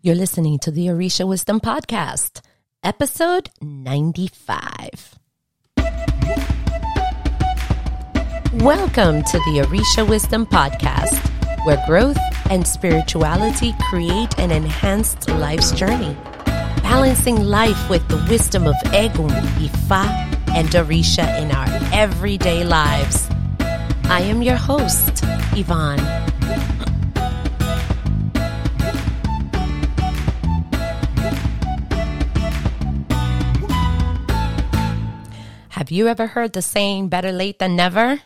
You're listening to the Orisha Wisdom Podcast, episode 95. Welcome to the Orisha Wisdom Podcast, where growth and spirituality create an enhanced life's journey, balancing life with the wisdom of Egun, Ifa, and Orisha in our everyday lives. I am your host, Ivon. Have you ever heard the saying, better late than never?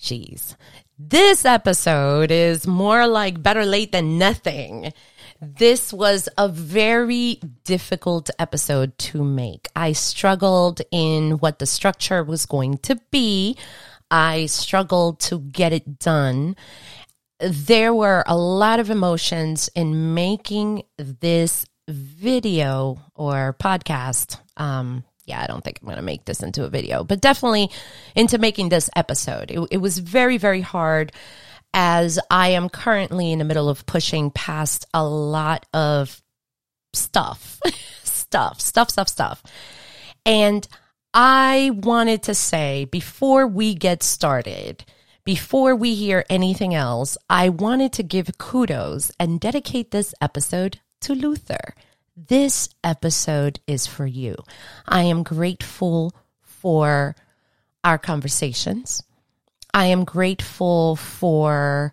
Jeez. This episode is more like better late than nothing. This was a very difficult episode to make. I struggled in what the structure was going to be. I struggled to get it done. There were a lot of emotions in making this video or podcast. Um, yeah, I don't think I'm going to make this into a video, but definitely into making this episode. It, it, was very, very hard as I am currently in the middle of pushing past a lot of stuff, stuff, stuff, stuff, stuff. And I wanted to say before we get started, before we hear anything else, I wanted to give kudos and dedicate this episode to Luther. This episode is for you. I am grateful for our conversations. I am grateful for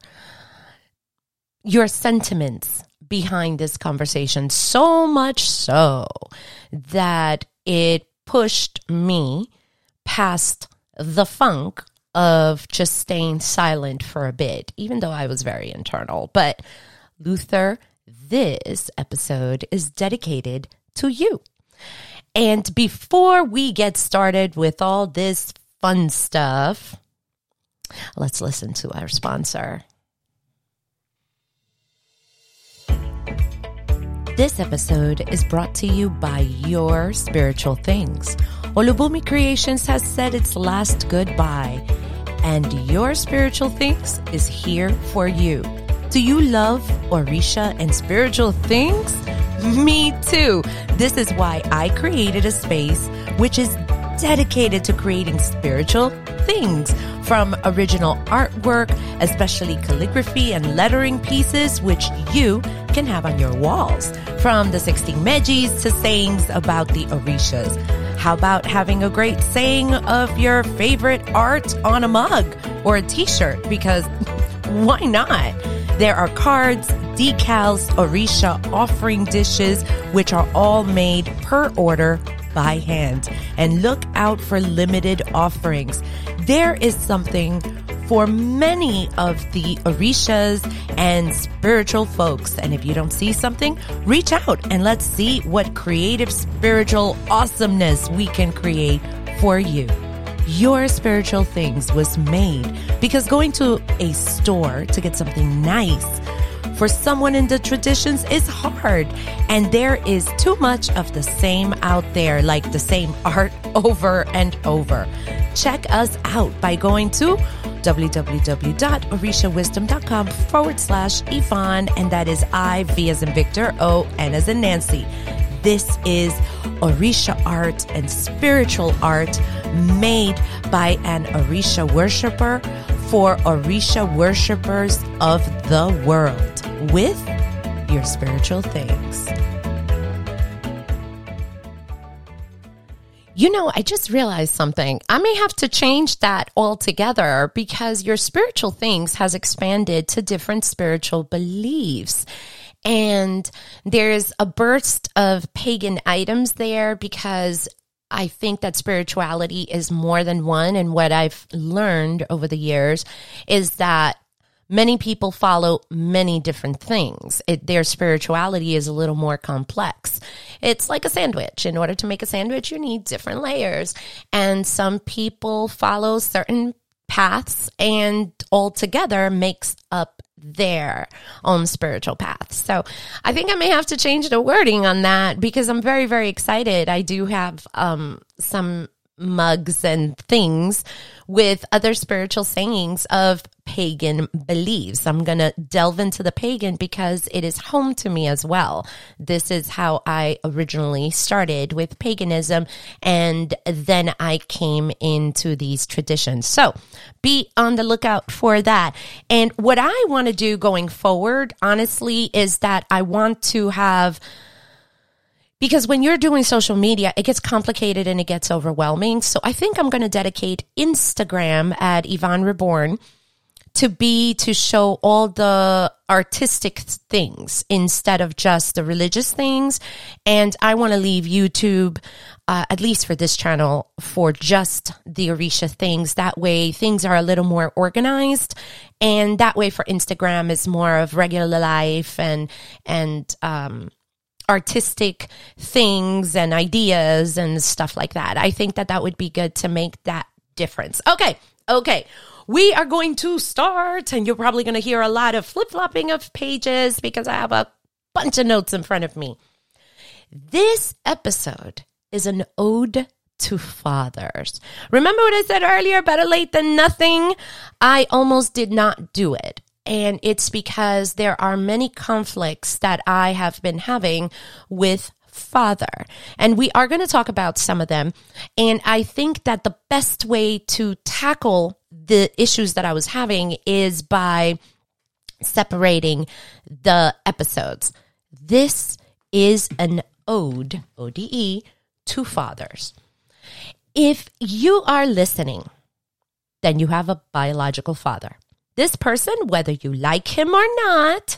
your sentiments behind this conversation, so much so that it pushed me past the funk of just staying silent for a bit, even though I was very internal. But Luther this episode is dedicated to you. And before we get started with all this fun stuff, let's listen to our sponsor. This episode is brought to you by Your Spiritual Things. Olubumi Creations has said its last goodbye, and Your Spiritual Things is here for you. Do you love Orisha and spiritual things? Me too. This is why I created a space which is dedicated to creating spiritual things from original artwork, especially calligraphy and lettering pieces, which you can have on your walls. From the 16 Mejis to sayings about the Orishas. How about having a great saying of your favorite art on a mug or a t-shirt? Because why not? There are cards, decals, Orisha offering dishes, which are all made per order by hand. And look out for limited offerings. There is something for many of the Orishas and spiritual folks. And if you don't see something, reach out and let's see what creative spiritual awesomeness we can create for you. Your Spiritual Things was made because going to a store to get something nice for someone in the traditions is hard. And there is too much of the same out there, like the same art over and over. Check us out by going to www.orishawisdom.com forward slash Ivon, and that is I, V as in Victor, O, N as in Nancy. This is Orisha art and spiritual art made by an Orisha worshiper for Orisha worshippers of the world with your spiritual things. You know, I just realized something. I may have to change that altogether because your spiritual things has expanded to different spiritual beliefs. And there's a burst of pagan items there because I think that spirituality is more than one. And what I've learned over the years is that many people follow many different things. It, their spirituality is a little more complex. It's like a sandwich. In order to make a sandwich, you need different layers. And some people follow certain paths and altogether makes up their own spiritual path. So I think I may have to change the wording on that because I'm very, very excited. I do have um, some mugs and things with other spiritual sayings of pagan beliefs. I'm going to delve into the pagan because it is home to me as well. This is how I originally started with paganism and then I came into these traditions. So be on the lookout for that. And what I want to do going forward, honestly, is that I want to have because when you're doing social media, it gets complicated and it gets overwhelming. So I think I'm going to dedicate Instagram at Ivon Reborn to be to show all the artistic things instead of just the religious things. And I want to leave YouTube, uh, at least for this channel, for just the Orisha things. That way things are a little more organized. And that way for Instagram is more of regular life and, and, um, artistic things and ideas and stuff like that. I think that that would be good to make that difference. Okay. Okay. We are going to start and you're probably going to hear a lot of flip flopping of pages because I have a bunch of notes in front of me. This episode is an ode to fathers. Remember what I said earlier? Better late than nothing. I almost did not do it. And it's because there are many conflicts that I have been having with father. And we are going to talk about some of them. And I think that the best way to tackle the issues that I was having is by separating the episodes. This is an ode, ODE, to fathers. If you are listening, then you have a biological father. This person, whether you like him or not,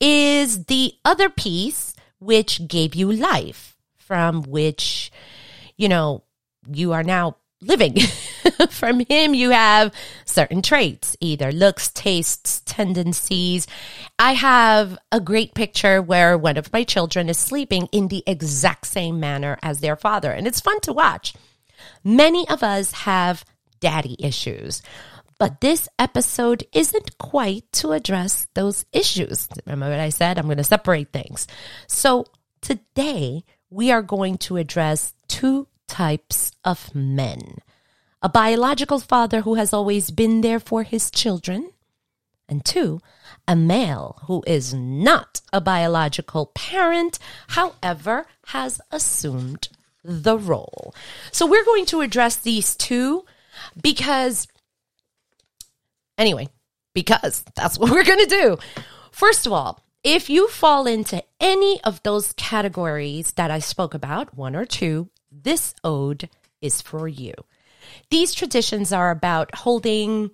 is the other piece which gave you life, from which, you know, you are now living. from him, you have certain traits, either looks, tastes, tendencies. I have a great picture where one of my children is sleeping in the exact same manner as their father, and it's fun to watch. Many of us have daddy issues. But this episode isn't quite to address those issues. Remember what I said? I'm going to separate things. So today we are going to address two types of men a biological father who has always been there for his children, and two, a male who is not a biological parent, however, has assumed the role. So we're going to address these two because Anyway, because that's what we're going to do. First of all, if you fall into any of those categories that I spoke about, one or two, this ode is for you. These traditions are about holding,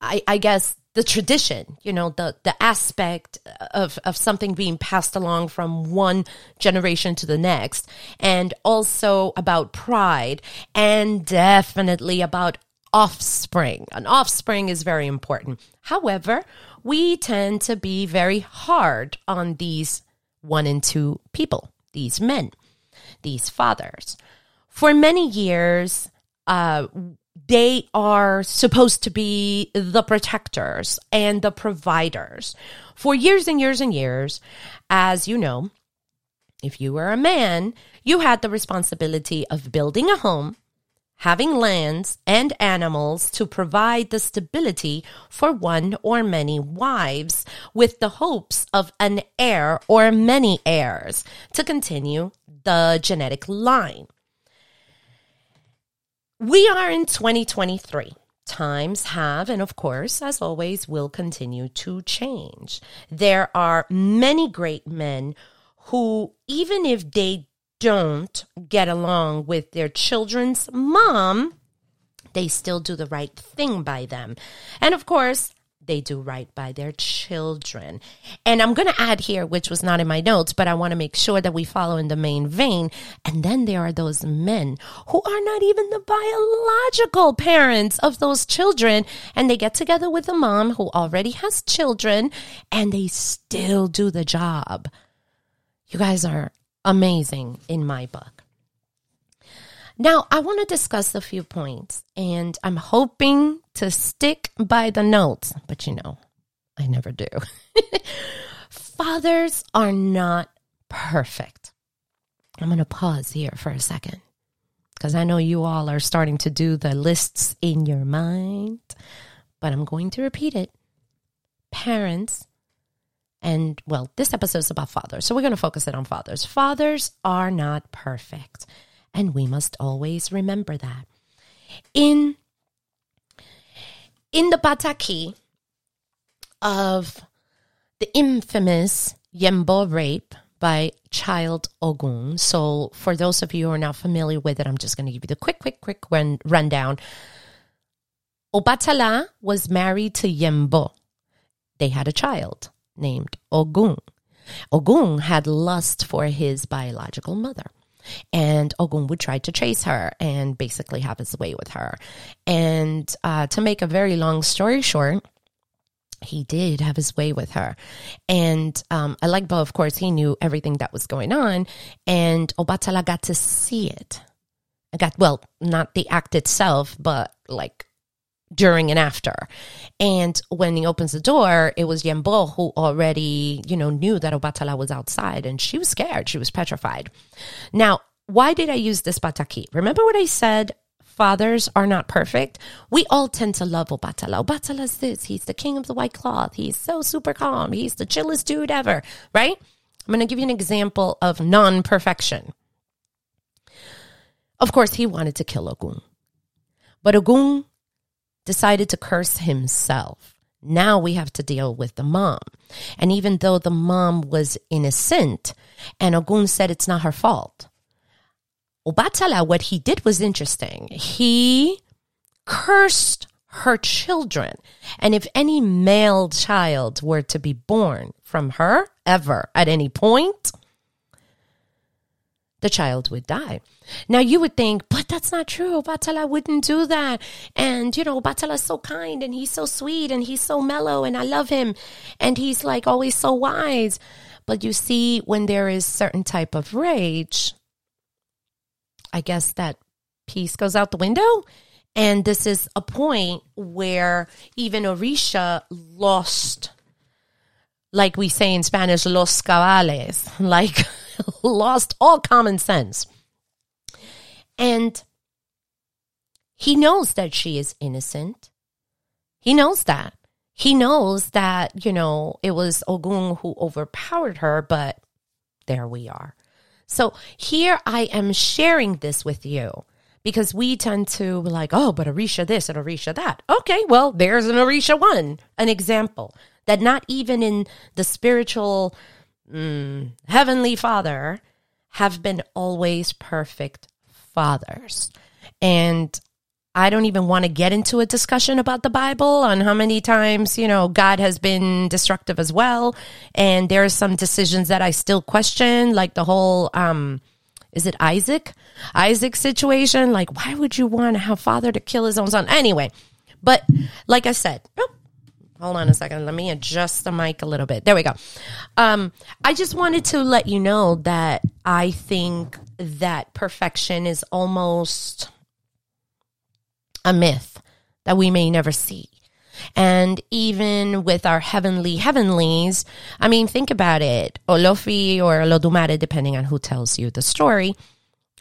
I, I guess, the tradition, you know, the, the aspect of, of something being passed along from one generation to the next, and also about pride, and definitely about offspring. An offspring is very important. However, we tend to be very hard on these one and two people, these men, these fathers. For many years, uh, they are supposed to be the protectors and the providers. For years and years and years, as you know, if you were a man, you had the responsibility of building a home, having lands and animals to provide the stability for one or many wives with the hopes of an heir or many heirs to continue the genetic line. We are in 2023. Times have, and of course, as always, will continue to change. There are many great men who, even if they don't get along with their children's mom, they still do the right thing by them. And of course, they do right by their children. And I'm going to add here, which was not in my notes, but I want to make sure that we follow in the main vein. And then there are those men who are not even the biological parents of those children. And they get together with a mom who already has children and they still do the job. You guys are amazing in my book. Now, I want to discuss a few points, and I'm hoping to stick by the notes, but you know, I never do. Fathers are not perfect. I'm going to pause here for a second because I know you all are starting to do the lists in your mind, but I'm going to repeat it. Parents, and well, this episode is about fathers, so we're going to focus it on fathers. Fathers are not perfect, and we must always remember that. In in the Pataki of the infamous Yembo rape by Child Ogun. So, for those of you who are not familiar with it, I'm just going to give you the quick, quick, quick run, rundown. Obatala was married to Yembo. They had a child named Ogun. Ogun had lust for his biological mother. And Ogun would try to chase her and basically have his way with her. And uh, to make a very long story short, he did have his way with her. And um, Alegbo, of course, he knew everything that was going on. And Obatala got to see it. I got, well, not the act itself, but like during and after. And when he opens the door, it was Yembo who already, you know, knew that Obatala was outside and she was scared. She was petrified. Now, why did I use this pataki? Remember what I said fathers are not perfect, we all tend to love Obatala. Obatala's this. He's the king of the white cloth. He's so super calm. He's the chillest dude ever, right? I'm going to give you an example of non perfection. Of course, he wanted to kill Ogun, but Ogun decided to curse himself. Now we have to deal with the mom. And even though the mom was innocent and Ogun said it's not her fault, Obatala, what he did was interesting. He cursed her children. And if any male child were to be born from her ever at any point, the child would die. Now you would think, but that's not true. Batala wouldn't do that. And you know, Batala's so kind and he's so sweet and he's so mellow and I love him. And he's like always so wise. But you see, when there is certain type of rage, I guess that piece goes out the window. And this is a point where even Orisha lost, like we say in Spanish, los cabales, like lost all common sense. And he knows that she is innocent. He knows that. He knows that, you know, it was Ogun who overpowered her, but there we are. So here I am sharing this with you because we tend to be like, oh, but Orisha this and Orisha that. Okay, well, there's an Orisha one, an example that not even in the spiritual mm, heavenly father have been always perfect fathers. And I don't even want to get into a discussion about the Bible on how many times, you know, God has been destructive as well. And there are some decisions that I still question, like the whole, um, is it Isaac? Isaac situation? Like, why would you want to have father to kill his own son? Anyway, but like I said, hold on a second. Let me adjust the mic a little bit. There we go. Um, I just wanted to let you know that I think that perfection is almost a myth that we may never see. And even with our heavenly heavenlies, I mean, think about it. Olofi or Olodumare, depending on who tells you the story,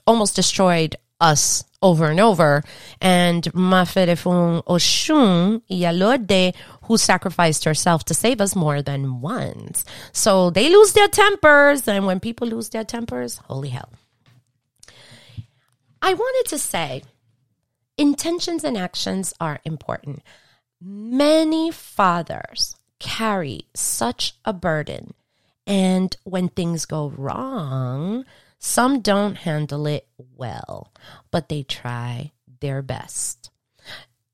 almost destroyed us over and over. And Maferefun Oshun Yalode, who sacrificed herself to save us more than once. So they lose their tempers. And when people lose their tempers, holy hell. I wanted to say intentions and actions are important. Many fathers carry such a burden, and when things go wrong, some don't handle it well, but they try their best.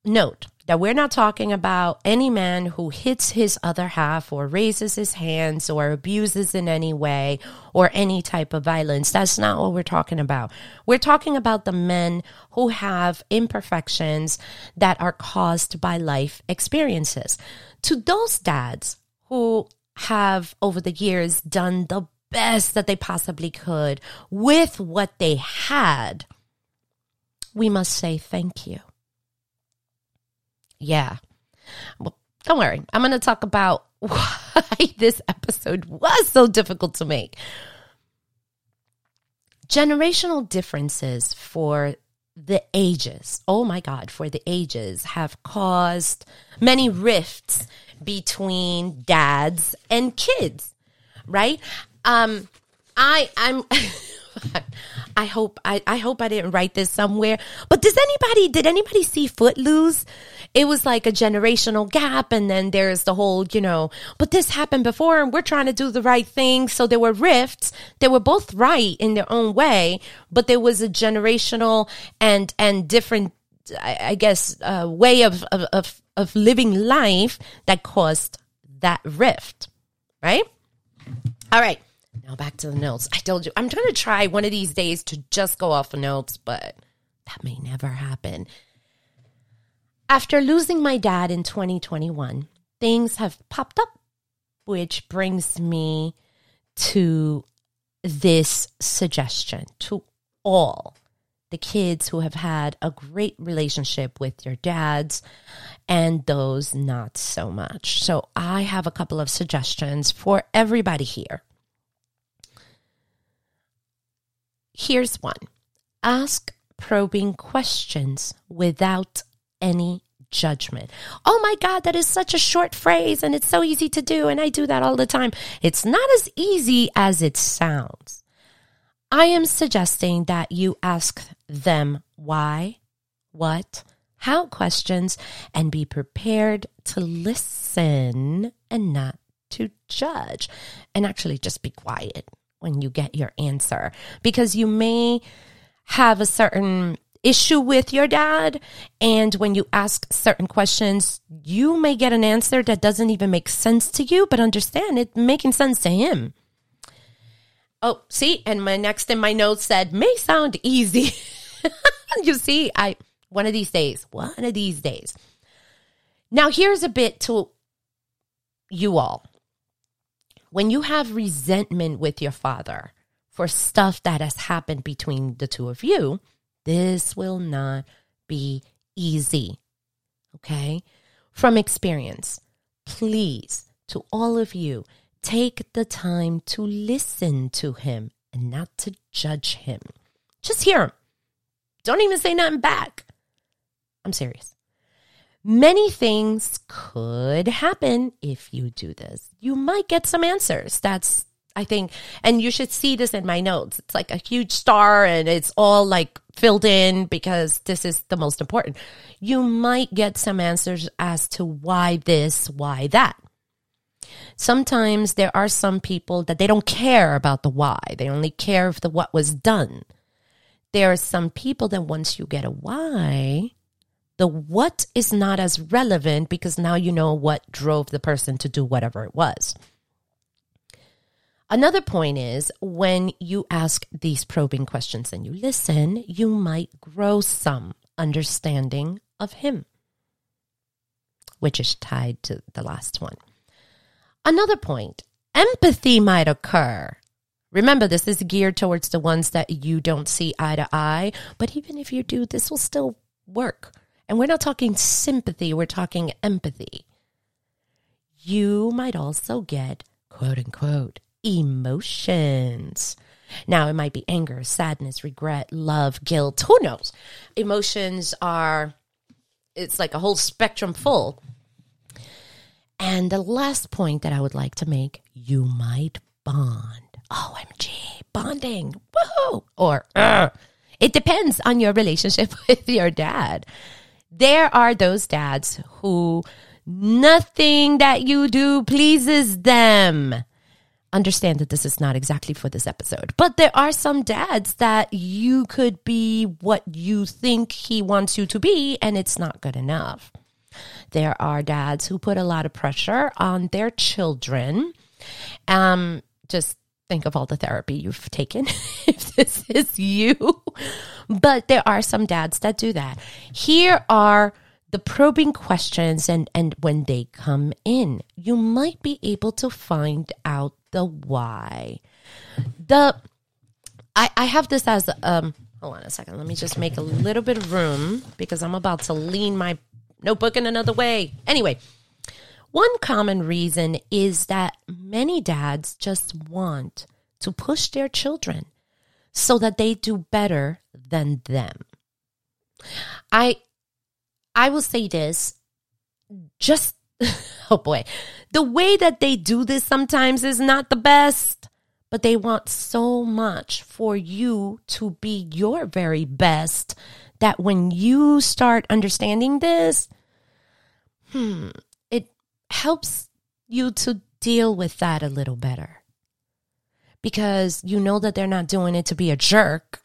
Note that we're not talking about any man who hits his other half or raises his hands or abuses in any way or any type of violence. That's not what we're talking about. We're talking about the men who have imperfections that are caused by life experiences. To those dads who have over the years done the best that they possibly could with what they had, we must say thank you yeah. Well, don't worry. I'm going to talk about why this episode was so difficult to make. Generational differences for the ages, oh my God, for the ages have caused many rifts between dads and kids, right? Um, I, I'm, I hope I, I hope I didn't write this somewhere. But does anybody did anybody see Footloose? It was like a generational gap, and then there's the whole, you know, but this happened before, and we're trying to do the right thing. So there were rifts. They were both right in their own way, but there was a generational and and different, I, I guess, uh, way of, of of of living life that caused that rift, right? All right. Now back to the notes. I told you I'm going to try one of these days to just go off of notes, but that may never happen. After losing my dad in 2021, things have popped up, which brings me to this suggestion to all the kids who have had a great relationship with their dads and those not so much. So, I have a couple of suggestions for everybody here. Here's one ask probing questions without any judgment. Oh my God, that is such a short phrase and it's so easy to do. And I do that all the time. It's not as easy as it sounds. I am suggesting that you ask them why, what, how questions and be prepared to listen and not to judge and actually just be quiet when you get your answer because you may have a certain issue with your dad. And when you ask certain questions, you may get an answer that doesn't even make sense to you, but understand it making sense to him. Oh, see, and my next in my notes said, may sound easy. you see, I, one of these days, one of these days. Now, here's a bit to you all when you have resentment with your father for stuff that has happened between the two of you, this will not be easy. Okay? From experience, please, to all of you, take the time to listen to him and not to judge him. Just hear him. Don't even say nothing back. I'm serious. Many things could happen if you do this. You might get some answers. That's, I think, and you should see this in my notes. It's like a huge star and it's all like filled in because this is the most important. You might get some answers as to why this, why that. Sometimes there are some people that they don't care about the why. They only care if the what was done. There are some people that once you get a why, the what is not as relevant because now you know what drove the person to do whatever it was. Another point is when you ask these probing questions and you listen, you might grow some understanding of him, which is tied to the last one. Another point empathy might occur. Remember, this is geared towards the ones that you don't see eye to eye, but even if you do, this will still work. And we're not talking sympathy, we're talking empathy. You might also get quote unquote emotions. Now, it might be anger, sadness, regret, love, guilt, who knows? Emotions are, it's like a whole spectrum full. And the last point that I would like to make you might bond. OMG, bonding. Woohoo! Or, uh, it depends on your relationship with your dad there are those dads who nothing that you do pleases them. Understand that this is not exactly for this episode, but there are some dads that you could be what you think he wants you to be, and it's not good enough. There are dads who put a lot of pressure on their children. Um, just think of all the therapy you've taken if this is you. But there are some dads that do that. Here are the probing questions and and when they come in, you might be able to find out the why. The I I have this as um hold on a second. Let me just make a little bit of room because I'm about to lean my notebook in another way. Anyway, one common reason is that many dads just want to push their children so that they do better than them. I I will say this just oh boy. The way that they do this sometimes is not the best, but they want so much for you to be your very best that when you start understanding this, hmm, helps you to deal with that a little better. Because you know that they're not doing it to be a jerk,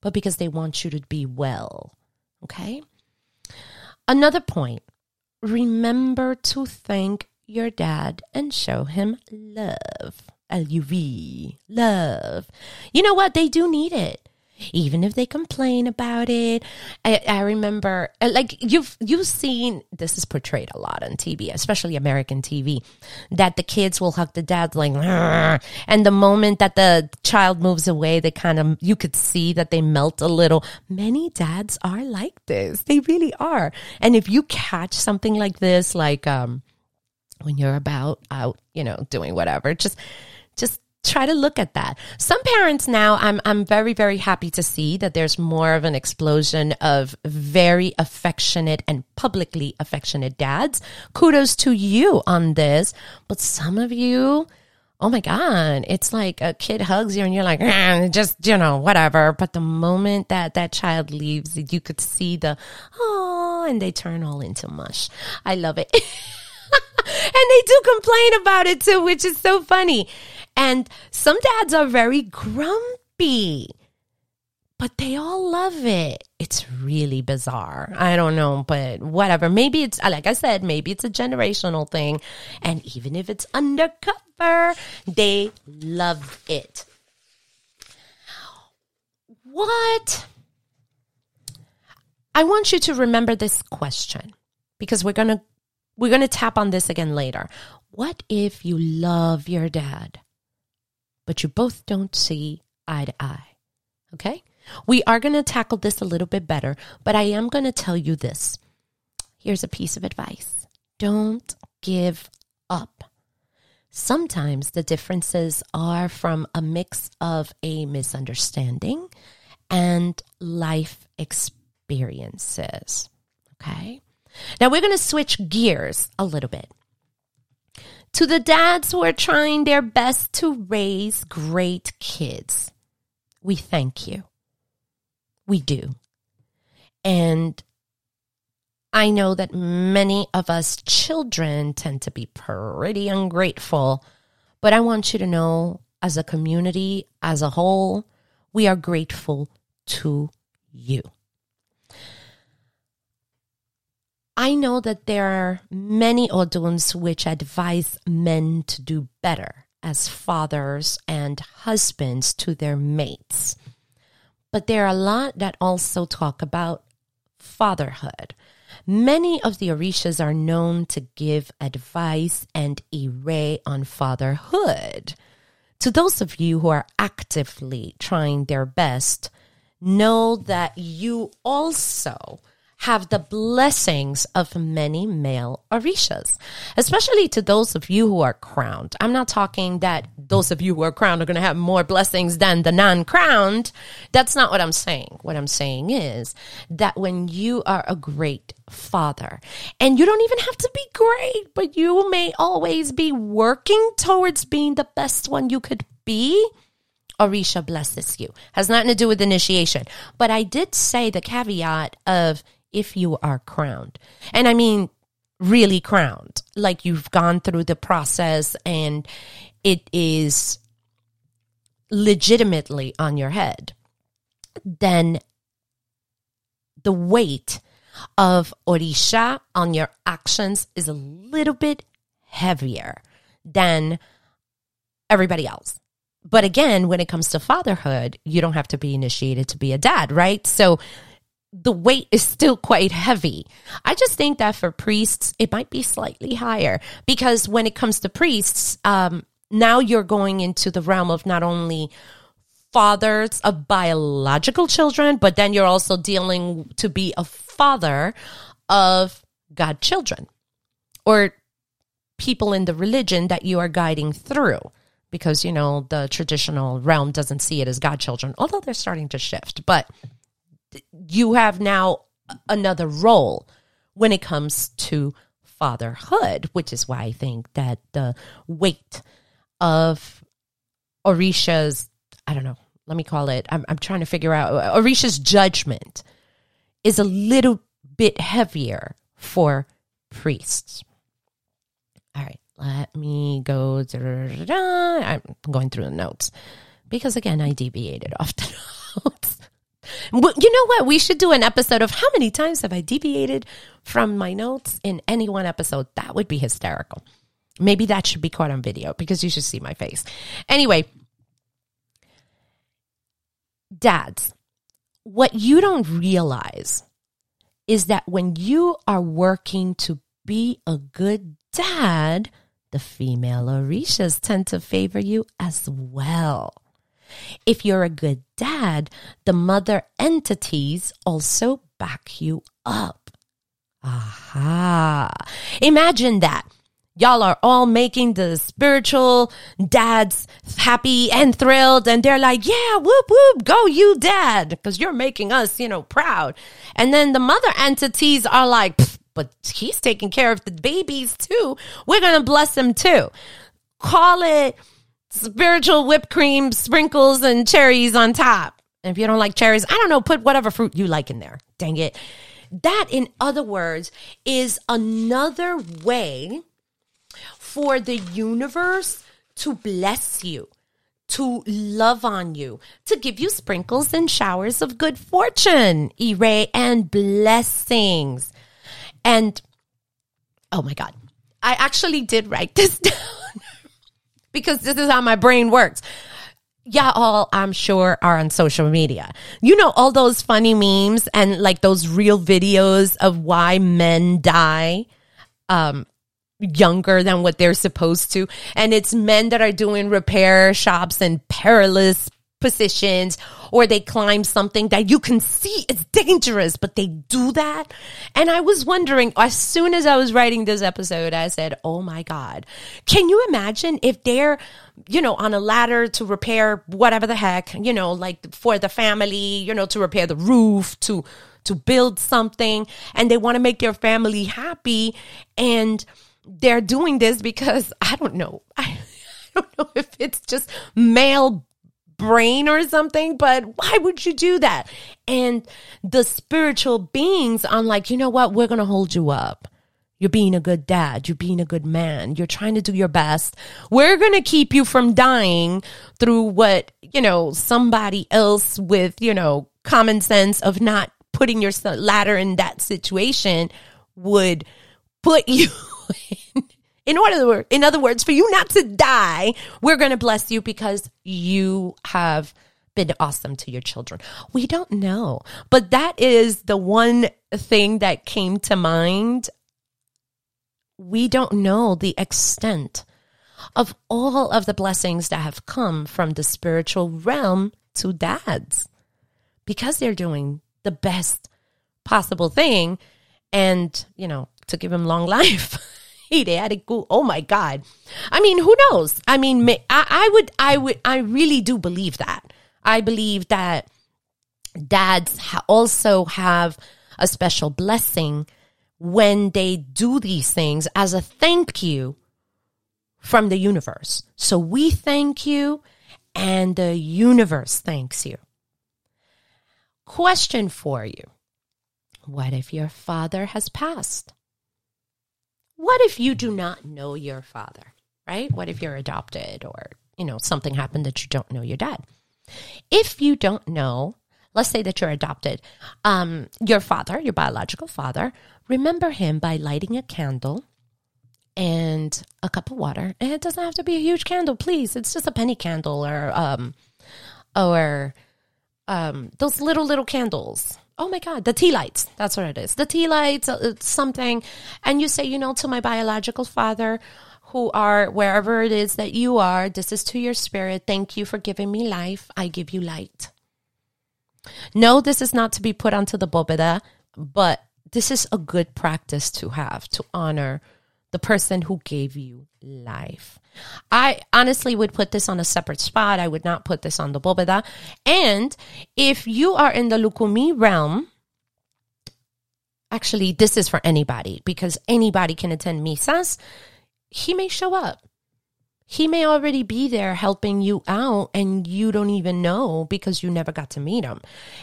but because they want you to be well. Okay? Another point remember to thank your dad and show him love. L U V, love. You know what? They do need it even if they complain about it. I, I, remember, uh, like you've you've seen this is portrayed a lot on TV, especially American TV, that the kids will hug the dad like, and the moment that the child moves away, they kind of you could see that they melt a little. Many dads are like this; they really are. And if you catch something like this, like um, when you're about out, you know, doing whatever, just just try to look at that. Some parents now, I'm, I'm very, very happy to see that there's more of an explosion of very affectionate and publicly affectionate dads. Kudos to you on this. But some of you, oh my God, it's like a kid hugs you and you're like, eh, just, you know, whatever. But the moment that that child leaves, you could see the, oh, and they turn all into mush. I love it. and they do complain about it too, which is so funny. And some dads are very grumpy, but they all love it. It's really bizarre. I don't know, but whatever. Maybe it's, like I said, maybe it's a generational thing. And even if it's undercover, they love it. What? I want you to remember this question because we're going to we're going to tap on this again later. What if you love your dad but you both don't see eye to eye. Okay? We are going to tackle this a little bit better, but I am going to tell you this. Here's a piece of advice don't give up. Sometimes the differences are from a mix of a misunderstanding and life experiences. Okay? Now we're going to switch gears a little bit. To the dads who are trying their best to raise great kids, we thank you. We do. And I know that many of us children tend to be pretty ungrateful, but I want you to know as a community, as a whole, we are grateful to you. I know that there are many Oduns which advise men to do better as fathers and husbands to their mates. But there are a lot that also talk about fatherhood. Many of the Orishas are known to give advice and array on fatherhood. To those of you who are actively trying their best, know that you also have the blessings of many male orishas, especially to those of you who are crowned. I'm not talking that those of you who are crowned are going to have more blessings than the non crowned. That's not what I'm saying. What I'm saying is that when you are a great father, and you don't even have to be great, but you may always be working towards being the best one you could be. Orisha blesses you. Has nothing to do with initiation. But I did say the caveat of if you are crowned. And I mean, really crowned, like you've gone through the process and it is legitimately on your head, then the weight of Orisha on your actions is a little bit heavier than everybody else. But again, when it comes to fatherhood, you don't have to be initiated to be a dad, right? So the weight is still quite heavy. I just think that for priests, it might be slightly higher because when it comes to priests, um, now you're going into the realm of not only fathers of biological children, but then you're also dealing to be a father of God children or people in the religion that you are guiding through because, you know, the traditional realm doesn't see it as God children, although they're starting to shift. But you have now another role when it comes to fatherhood, which is why I think that the weight of Orisha's, I don't know, let me call it, I'm, I'm trying to figure out, Orisha's judgment is a little bit heavier for priests. All right, let me go. I'm going through the notes because, again, I deviated off the notes. You know what? We should do an episode of how many times have I deviated from my notes in any one episode. That would be hysterical. Maybe that should be caught on video because you should see my face. Anyway, dads, what you don't realize is that when you are working to be a good dad, the female Orishas tend to favor you as well. If you're a good dad, the mother entities also back you up. Aha. Imagine that. Y'all are all making the spiritual dads happy and thrilled. And they're like, yeah, whoop, whoop, go you dad. Cause you're making us, you know, proud. And then the mother entities are like, but he's taking care of the babies too. We're going to bless him too. Call it spiritual whipped cream, sprinkles, and cherries on top. And if you don't like cherries, I don't know, put whatever fruit you like in there. Dang it. That, in other words, is another way for the universe to bless you, to love on you, to give you sprinkles and showers of good fortune, Ire, and blessings. And oh my God, I actually did write this down because this is how my brain works. Yeah, all I'm sure are on social media. You know, all those funny memes and like those real videos of why men die. Um, younger than what they're supposed to. And it's men that are doing repair shops and perilous positions or they climb something that you can see it's dangerous, but they do that. And I was wondering, as soon as I was writing this episode, I said, Oh my God, can you imagine if they're, you know, on a ladder to repair whatever the heck, you know, like for the family, you know, to repair the roof, to, to build something and they want to make their family happy and they're doing this because I don't know. I, I don't know if it's just male brain or something, but why would you do that? And the spiritual beings, I'm like, you know what? We're going to hold you up. You're being a good dad. You're being a good man. You're trying to do your best. We're going to keep you from dying through what, you know, somebody else with, you know, common sense of not putting your ladder in that situation would put you in in order, in other words, for you not to die, we're going to bless you because you have been awesome to your children. We don't know, but that is the one thing that came to mind. We don't know the extent of all of the blessings that have come from the spiritual realm to dads because they're doing the best possible thing and, you know, to give them long life. A go. Oh my God. I mean, who knows? I mean, I, I would, I would, I really do believe that. I believe that dads ha- also have a special blessing when they do these things as a thank you from the universe. So we thank you and the universe thanks you. Question for you. What if your father has passed? What if you do not know your father, right? What if you're adopted or, you know, something happened that you don't know your dad? If you don't know, let's say that you're adopted, um, your father, your biological father, remember him by lighting a candle and a cup of water. And it doesn't have to be a huge candle, please. It's just a penny candle or um or um those little little candles oh my God, the tea lights. That's what it is. The tea lights, uh, something. And you say, you know, to my biological father, who are wherever it is that you are, this is to your spirit. Thank you for giving me life. I give you light. No, this is not to be put onto the bóveda, but this is a good practice to have to honor the person who gave you life. I honestly would put this on a separate spot. I would not put this on the Bóveda. And if you are in the Lukumi realm, actually, this is for anybody because anybody can attend misas. He may show up. He may already be there helping you out and you don't even know because you never got to meet him.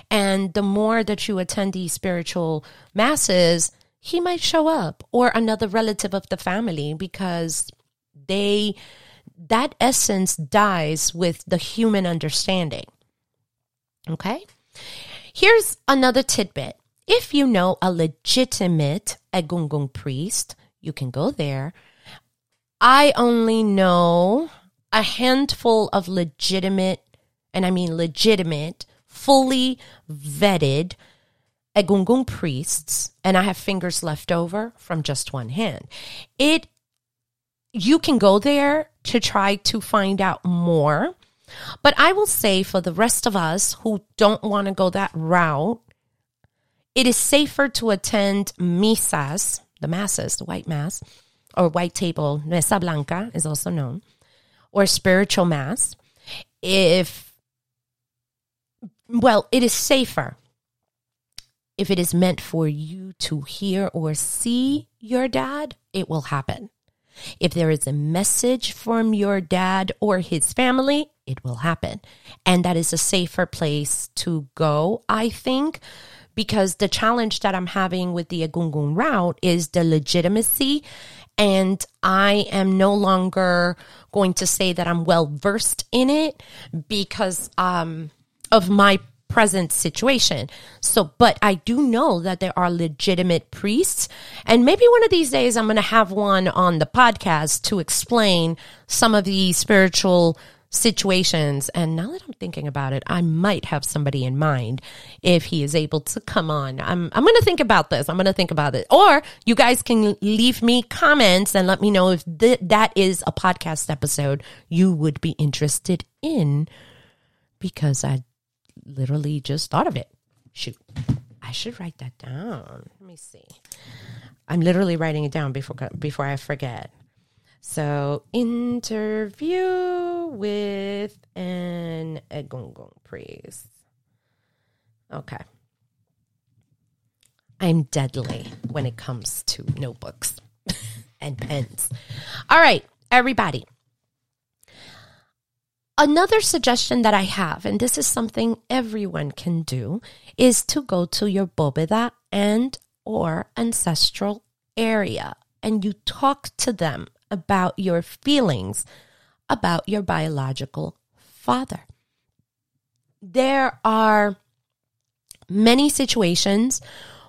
And the more that you attend these spiritual masses, he might show up or another relative of the family because they that essence dies with the human understanding. Okay? Here's another tidbit. If you know a legitimate Egungun priest, you can go there. I only know a handful of legitimate, and I mean legitimate, fully vetted Egungun priests, and I have fingers left over from just one hand. It you can go there to try to find out more. But I will say for the rest of us who don't want to go that route, it is safer to attend misas, the masses, the white mass, or white table, mesa blanca is also known, or spiritual mass, if, well, it is safer if it is meant for you to hear or see your dad, it will happen. If there is a message from your dad or his family, it will happen. And that is a safer place to go, I think, because the challenge that I'm having with the Egungun route is the legitimacy. And I am no longer going to say that I'm well versed in it because um, of my present situation. So, but I do know that there are legitimate priests. And maybe one of these days I'm going to have one on the podcast to explain some of the spiritual situations. And now that I'm thinking about it, I might have somebody in mind if he is able to come on. I'm, I'm going to think about this. I'm going to think about it. Or you guys can leave me comments and let me know if th- that is a podcast episode you would be interested in because I literally just thought of it. Shoot, I should write that down. Let me see. I'm literally writing it down before before I forget. So, interview with an Egungun priest. Okay. I'm deadly when it comes to notebooks and pens. All right, everybody. Another suggestion that I have, and this is something everyone can do, is to go to your bóveda and or ancestral area and you talk to them about your feelings about your biological father. There are many situations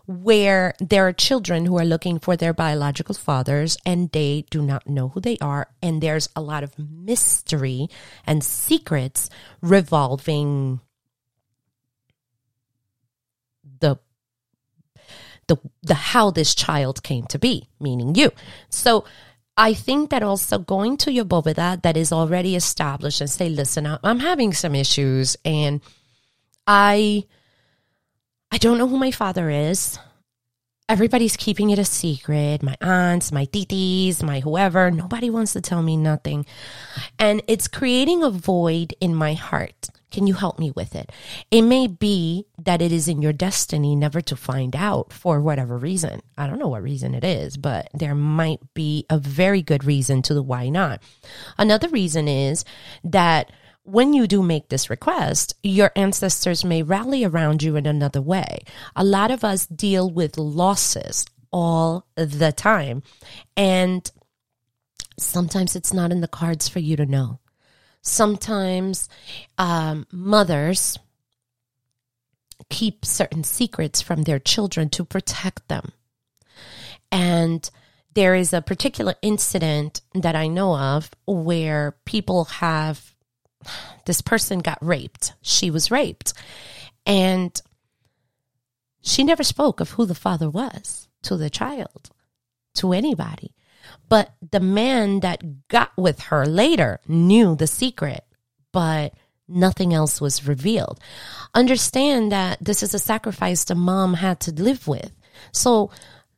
where there are children who are looking for their biological fathers and they do not know who they are. And there's a lot of mystery and secrets revolving the the the how this child came to be, meaning you. So I think that also going to your bóveda that is already established and say, listen, I'm having some issues and I I don't know who my father is. Everybody's keeping it a secret. My aunts, my titis, my whoever. Nobody wants to tell me nothing. And it's creating a void in my heart. Can you help me with it? It may be that it is in your destiny never to find out for whatever reason. I don't know what reason it is, but there might be a very good reason to the why not. Another reason is that when you do make this request, your ancestors may rally around you in another way. A lot of us deal with losses all the time. And sometimes it's not in the cards for you to know. Sometimes um, mothers keep certain secrets from their children to protect them. And there is a particular incident that I know of where people have this person got raped. She was raped. And she never spoke of who the father was to the child, to anybody. But the man that got with her later knew the secret, but nothing else was revealed. Understand that this is a sacrifice the mom had to live with. So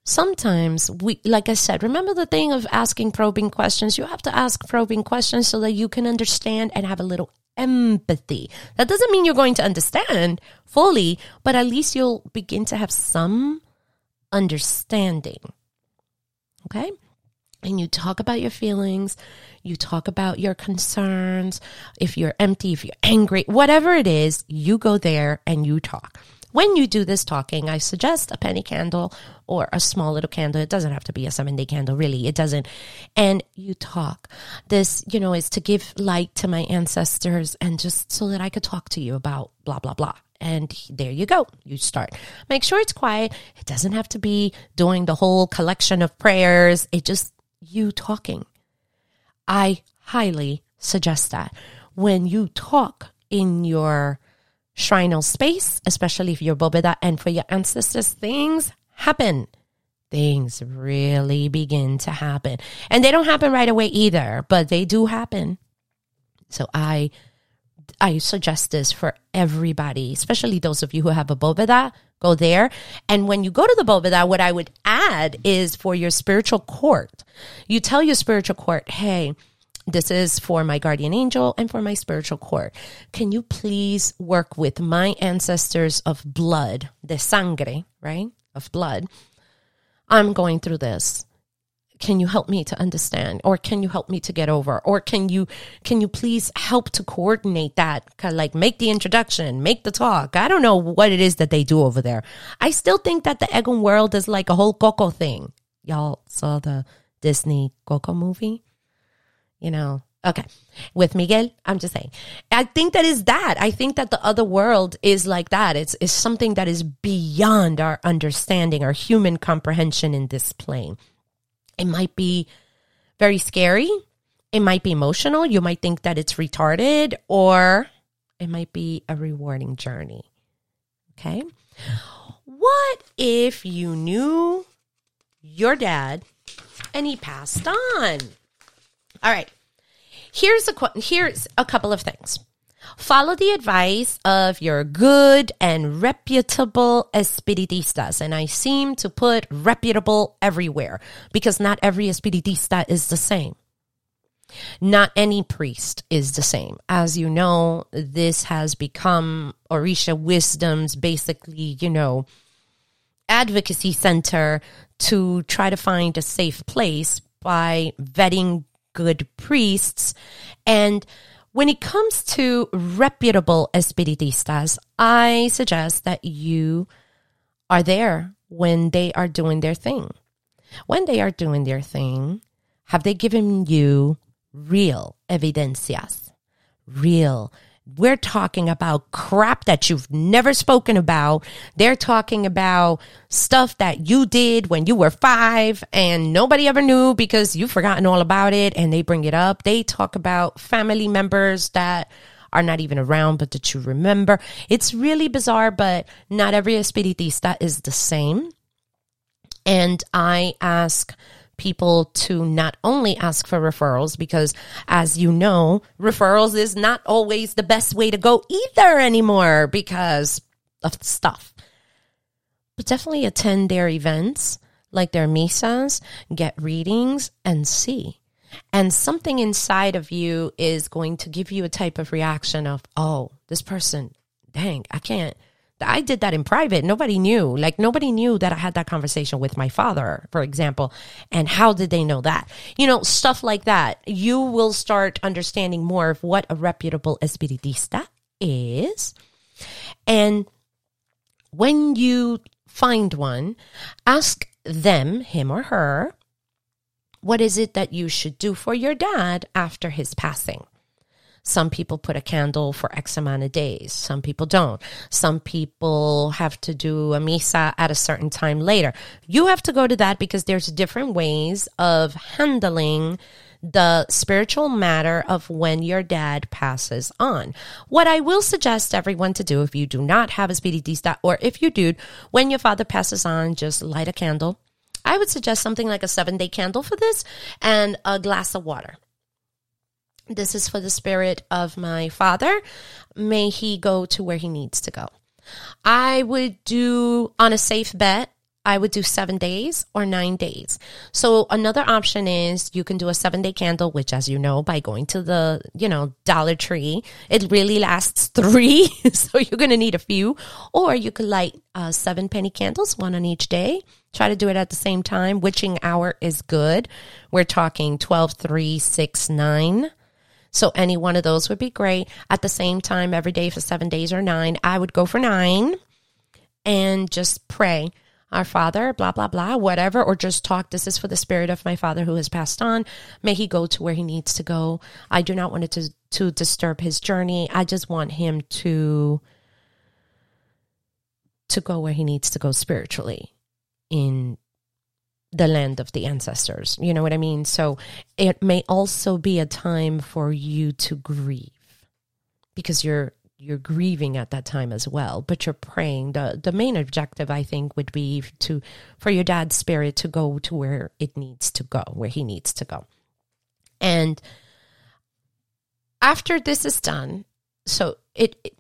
sometimes we, like I said, remember the thing of asking probing questions? You have to ask probing questions so that you can understand and have a little empathy. That doesn't mean you're going to understand fully, but at least you'll begin to have some understanding. Okay? And you talk about your feelings, you talk about your concerns. If you're empty, if you're angry, whatever it is, you go there and you talk. When you do this talking, I suggest a penny candle or a small little candle. It doesn't have to be a seven day candle, really. It doesn't. And you talk. This, you know, is to give light to my ancestors and just so that I could talk to you about blah, blah, blah. And there you go. You start. Make sure it's quiet. It doesn't have to be doing the whole collection of prayers. It just you talking. I highly suggest that when you talk in your shrinal space, especially if you're bóveda and for your ancestors, things happen. Things really begin to happen. And they don't happen right away either, but they do happen. So I I suggest this for everybody, especially those of you who have a bóveda, go there. And when you go to the bóveda, what I would add is for your spiritual court. You tell your spiritual court, hey, this is for my guardian angel and for my spiritual court. Can you please work with my ancestors of blood, the sangre, right? Of blood. I'm going through this. Can you help me to understand or can you help me to get over or can you can you please help to coordinate that like make the introduction make the talk i don't know what it is that they do over there i still think that the egun world is like a whole coco thing y'all saw the disney coco movie you know, okay. With Miguel, I'm just saying. I think that is that. I think that the other world is like that. It's, it's something that is beyond our understanding, our human comprehension in this plane. It might be very scary. It might be emotional. You might think that it's retarded, or it might be a rewarding journey. Okay. What if you knew your dad and he passed on? All right. Here's a here's a couple of things. Follow the advice of your good and reputable espiritistas. And I seem to put reputable everywhere because not every espiritista is the same. Not any priest is the same. As you know, this has become Orisha Wisdom's basically, you know, advocacy center to try to find a safe place by vetting good priests. And when it comes to reputable espiritistas, I suggest that you are there when they are doing their thing. When they are doing their thing, have they given you real evidencias, real we're talking about crap that you've never spoken about. They're talking about stuff that you did when you were five and nobody ever knew because you've forgotten all about it and they bring it up. They talk about family members that are not even around, but that you remember. It's really bizarre, but not every espiritista is the same. And I ask people to not only ask for referrals because as you know, referrals is not always the best way to go either anymore because of stuff. But definitely attend their events like their misas, get readings and see. And something inside of you is going to give you a type of reaction of, oh, this person, dang, I can't I did that in private. Nobody knew. Like nobody knew that I had that conversation with my father, for example. And how did they know that? You know, stuff like that. You will start understanding more of what a reputable espiritista is. And when you find one, ask them, him or her, what is it that you should do for your dad after his passing? Some people put a candle for X amount of days. Some people don't. Some people have to do a misa at a certain time later. You have to go to that because there's different ways of handling the spiritual matter of when your dad passes on. What I will suggest everyone to do if you do not have a espiritista or if you do, when your father passes on, just light a candle. I would suggest something like a seven day candle for this and a glass of water. This is for the spirit of my father. May he go to where he needs to go. I would do on a safe bet. I would do seven days or nine days. So another option is you can do a seven day candle, which as you know, by going to the, you know, Dollar Tree, it really lasts three. so you're going to need a few, or you could light uh, seven penny candles, one on each day Try to do it at the same time. Witching hour is good. We're talking 12, 3, 6, 9. So any one of those would be great. At the same time, every day for seven days or nine, I would go for nine and just pray. Our Father, blah, blah, blah, whatever, or just talk. This is for the spirit of my Father who has passed on. May he go to where he needs to go. I do not want it to, to disturb his journey. I just want him to to go where he needs to go spiritually in the land of the ancestors. You know what I mean? So it may also be a time for you to grieve because you're you're grieving at that time as well, but you're praying. The the main objective I think would be to for your dad's spirit to go to where it needs to go, where he needs to go. And after this is done, so it, it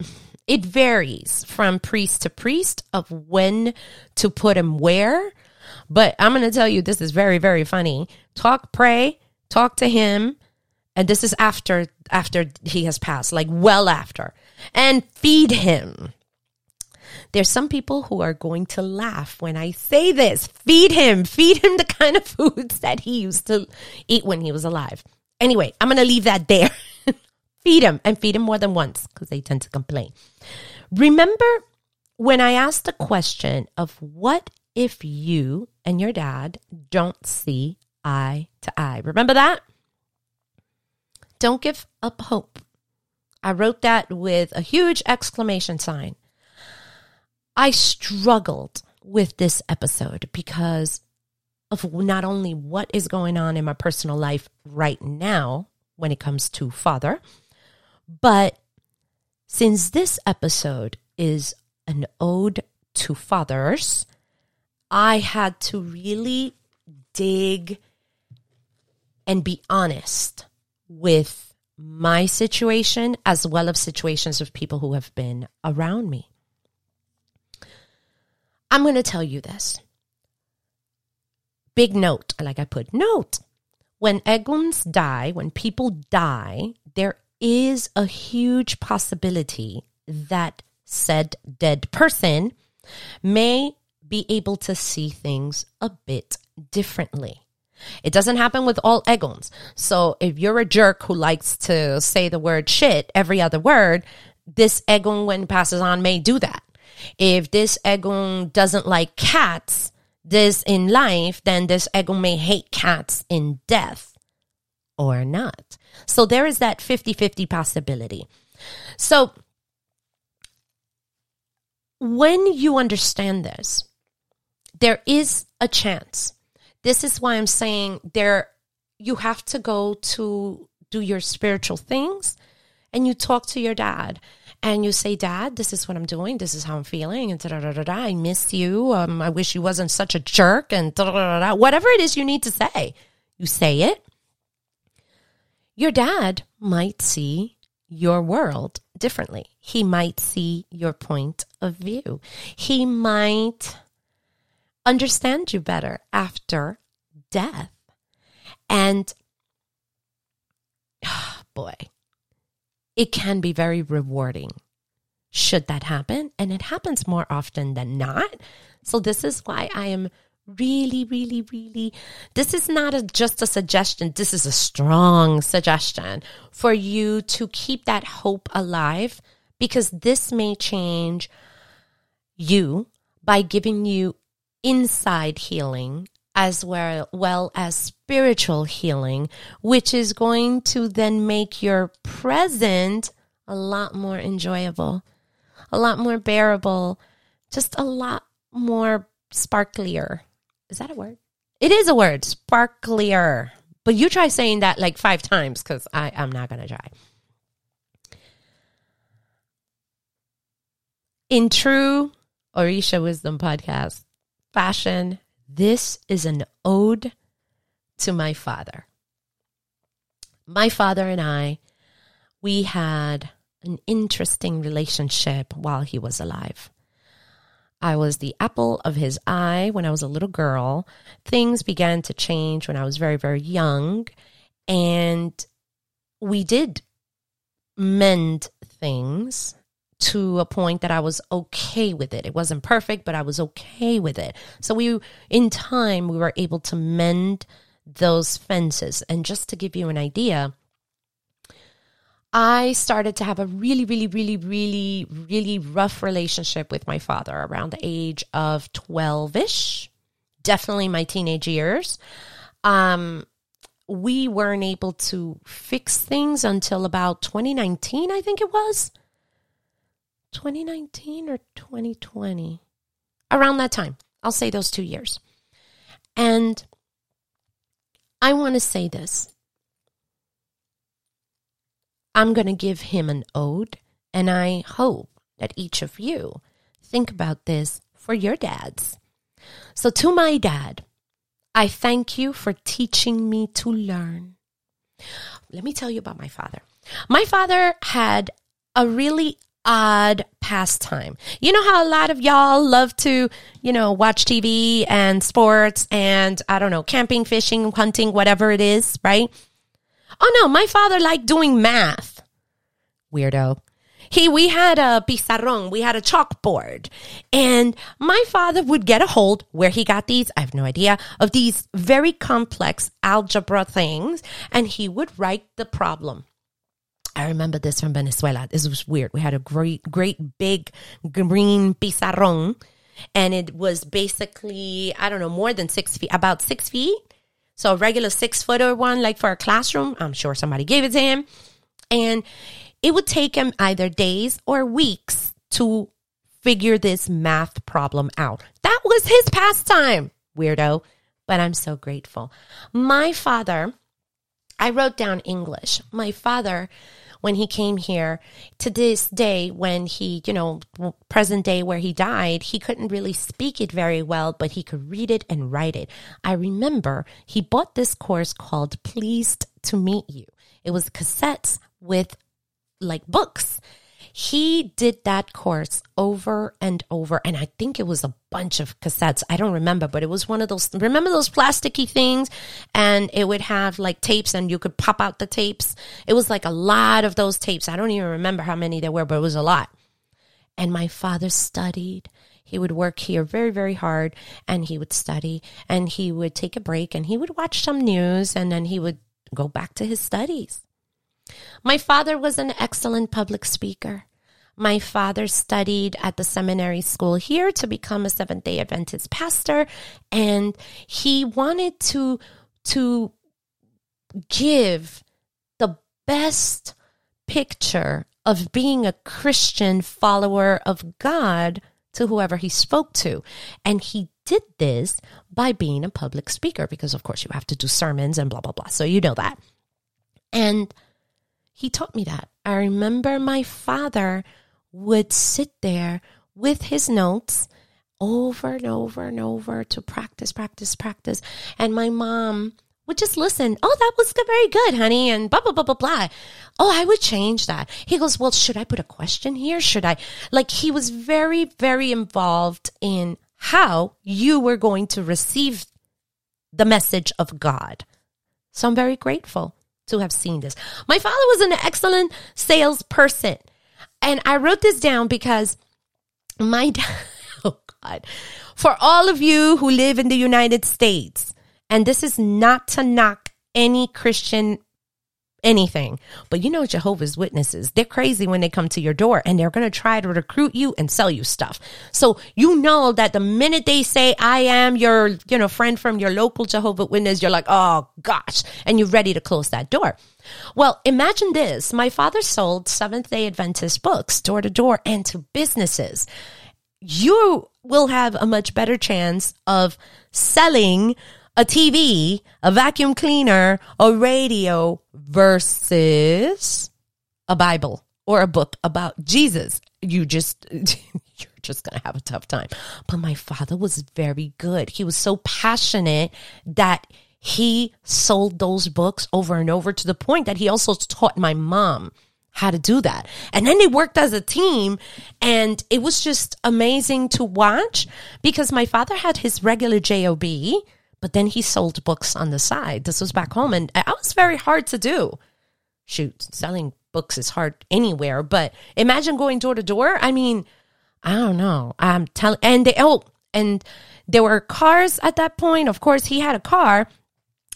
it varies from priest to priest of when to put him where. But I'm going to tell you, this is very, very funny. Talk, pray, talk to him. And this is after, after he has passed, like well after and feed him. There's some people who are going to laugh when I say this. Feed him, feed him the kind of foods that he used to eat when he was alive. Anyway, I'm going to leave that there. feed him and feed him more than once because they tend to complain. Remember when I asked the question of what if you and your dad don't see eye to eye? Remember that? Don't give up hope. I wrote that with a huge exclamation sign. I struggled with this episode because of not only what is going on in my personal life right now when it comes to father, but since this episode is an ode to fathers, I had to really dig and be honest with my situation as well as situations of people who have been around me. I'm going to tell you this. Big note, like I put note. When Eguns die, when people die, there is a huge possibility that said dead person may be able to see things a bit differently. It doesn't happen with all Eguns. So if you're a jerk who likes to say the word shit every other word, this Egun, when passes on, may do that. If this Egun doesn't like cats, this in life, then this Egun may hate cats in death or not. So there is that 50 50 possibility. So when you understand this, there is a chance this is why I'm saying there you have to go to do your spiritual things and you talk to your dad and you say, Dad, this is what I'm doing. This is how I'm feeling. And da da da da. I miss you. Um, I wish you wasn't such a jerk. And da da da da Whatever it is you need to say, you say it. Your dad might see your world differently. He might see your point of view. He might understand you better after death. And oh boy, it can be very rewarding should that happen. And it happens more often than not. So, this is why I am really, really, really, this is not a, just a suggestion. This is a strong suggestion for you to keep that hope alive because this may change you by giving you inside healing as well, well as spiritual healing, which is going to then make your present a lot more enjoyable, a lot more bearable, just a lot more sparklier. Is that a word? It is a word, sparklier. But you try saying that like five times because I'm not going to try. In true Orisha Wisdom podcast, fashion, this is an ode to my father. My father and I, we had an interesting relationship while he was alive. I was the apple of his eye when I was a little girl. Things began to change when I was very, very young. And we did mend things to a point that I was okay with it. It wasn't perfect, but I was okay with it. So we, in time, we were able to mend those fences. And just to give you an idea, I started to have a really, really, really, really, really rough relationship with my father around the age of 12 ish, definitely my teenage years. Um, we weren't able to fix things until about 2019, I think it was. 2019 or 2020? Around that time. I'll say those two years. And I want to say this I'm going to give him an ode, and I hope that each of you think about this for your dads. So, to my dad, I thank you for teaching me to learn. Let me tell you about my father. My father had a really odd pastime. You know how a lot of y'all love to, you know, watch TV and sports and I don't know, camping, fishing, hunting, whatever it is, right? Oh no, my father liked doing math. Weirdo. He, we had a pizarrón, we had a chalkboard, and my father would get a hold where he got these, I have no idea, of these very complex algebra things, and he would write the problem. I remember this from Venezuela. This was weird. We had a great, great big green pizarrón, and it was basically, I don't know, more than six feet, about six feet so a regular six footer one, like for a classroom, I'm sure somebody gave it to him. And it would take him either days or weeks to figure this math problem out. That was his pastime, weirdo. But I'm so grateful. My father, I wrote down English. My father when he came here to this day when he, you know, present day where he died, he couldn't really speak it very well, but he could read it and write it. I remember he bought this course called Pleased to Meet You. It was cassettes with like books he did that course over and over. And I think it was a bunch of cassettes. I don't remember, but it was one of those, remember those plasticky things? And it would have like tapes and you could pop out the tapes. It was like a lot of those tapes. I don't even remember how many there were, but it was a lot. And my father studied. He would work here very, very hard and he would study and he would take a break and he would watch some news and then he would go back to his studies. My father was an excellent public speaker. My father studied at the seminary school here to become a Seventh day Adventist pastor, and he wanted to, to give the best picture of being a Christian follower of God to whoever he spoke to. And he did this by being a public speaker because, of course, you have to do sermons and blah, blah, blah. So you know that. And he taught me that. I remember my father would sit there with his notes over and over and over to practice, practice, practice. And my mom would just listen. Oh, that was very good, honey. And blah, blah, blah, blah, blah. Oh, I would change that. He goes, well, should I put a question here? Should I? Like, he was very, very involved in how you were going to receive the message of God. So I'm very grateful to have seen this. My father was an excellent salesperson. And I wrote this down because my dad, oh God, for all of you who live in the United States, and this is not to knock any Christian anything. But you know, Jehovah's Witnesses, they're crazy when they come to your door and they're going to try to recruit you and sell you stuff. So you know that the minute they say, I am your, you know, friend from your local Jehovah Witness, you're like, oh gosh, and you're ready to close that door. Well, imagine this. My father sold Seventh day Adventist books door to door and to businesses. You will have a much better chance of selling a TV, a vacuum cleaner, a radio versus a Bible or a book about Jesus. You just, you're just going to have a tough time. But my father was very good. He was so passionate that he sold those books over and over to the point that he also taught my mom how to do that. And then they worked as a team and it was just amazing to watch because my father had his regular job but then he sold books on the side. This was back home, and that was very hard to do. Shoot, selling books is hard anywhere, but imagine going door to door. I mean, I don't know. I'm telling, and they, oh, and there were cars at that point. Of course, he had a car,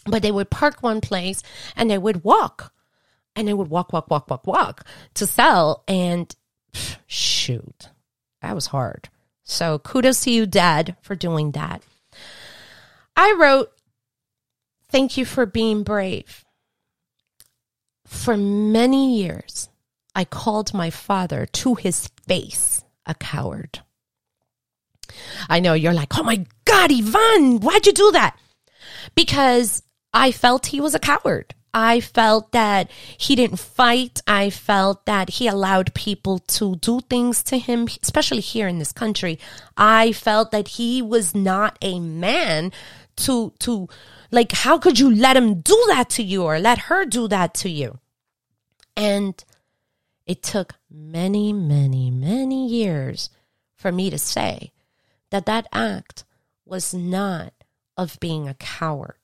but they would park one place and they would walk and they would walk, walk, walk, walk, walk to sell. And shoot, that was hard. So kudos to you, Dad, for doing that. I wrote, Thank you for being brave. For many years, I called my father to his face a coward. I know you're like, oh my God, Ivon, why'd you do that? Because I felt he was a coward. I felt that he didn't fight. I felt that he allowed people to do things to him, especially here in this country. I felt that he was not a man to, to, like, how could you let him do that to you or let her do that to you? And it took many, many, many years for me to say that that act was not of being a coward.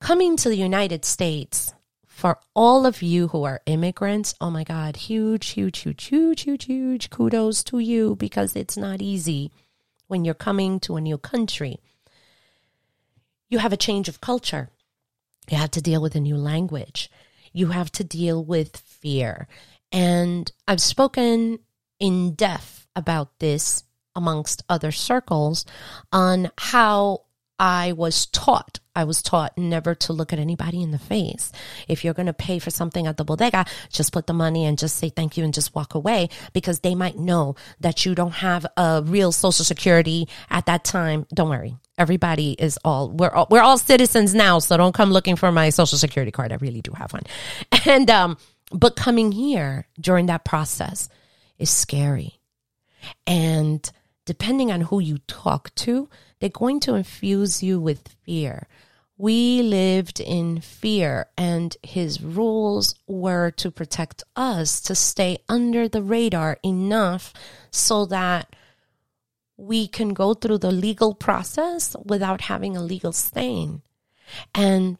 Coming to the United States, for all of you who are immigrants, oh my God, huge, huge, huge, huge, huge, huge kudos to you because it's not easy when you're coming to a new country. You have a change of culture. You have to deal with a new language. You have to deal with fear. And I've spoken in depth about this amongst other circles on how I was taught. I was taught never to look at anybody in the face. If you're going to pay for something at the bodega, just put the money and just say thank you and just walk away because they might know that you don't have a real social security at that time. Don't worry. Everybody is all, we're all, we're all citizens now. So don't come looking for my social security card. I really do have one. And, um, but coming here during that process is scary. And depending on who you talk to, they're going to infuse you with fear. We lived in fear, and his rules were to protect us to stay under the radar enough so that we can go through the legal process without having a legal stain. And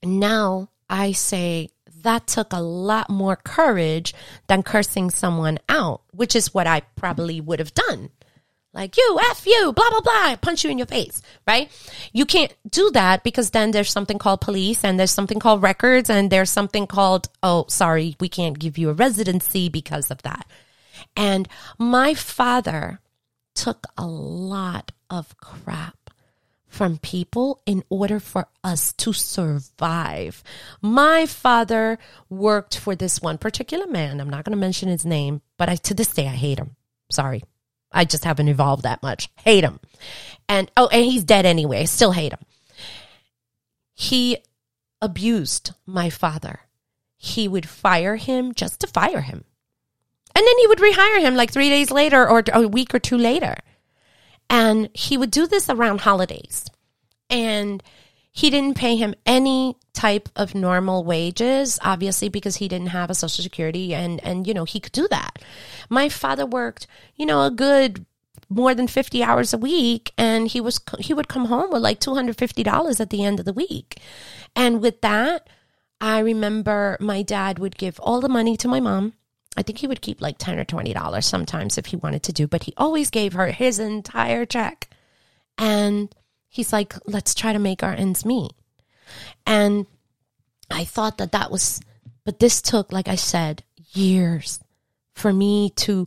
now I say that took a lot more courage than cursing someone out, which is what I probably would have done like you, F you, blah, blah, blah, punch you in your face, right? You can't do that because then there's something called police and there's something called records and there's something called, oh, sorry, we can't give you a residency because of that. And my father took a lot of crap from people in order for us to survive. My father worked for this one particular man. I'm not going to mention his name, but I, to this day, I hate him. Sorry. I just haven't evolved that much. Hate him. And oh, and he's dead anyway. Still hate him. He abused my father. He would fire him just to fire him. And then he would rehire him like three days later or a week or two later. And he would do this around holidays. And he didn't pay him any type of normal wages, obviously, because he didn't have a social security and, and, you know, he could do that. My father worked, you know, a good more than 50 hours a week and he was, he would come home with like $250 at the end of the week. And with that, I remember my dad would give all the money to my mom. I think he would keep like 10 or $20 sometimes if he wanted to do, but he always gave her his entire check. And he's like, let's try to make our ends meet. And I thought that that was, but this took, like I said, years for me to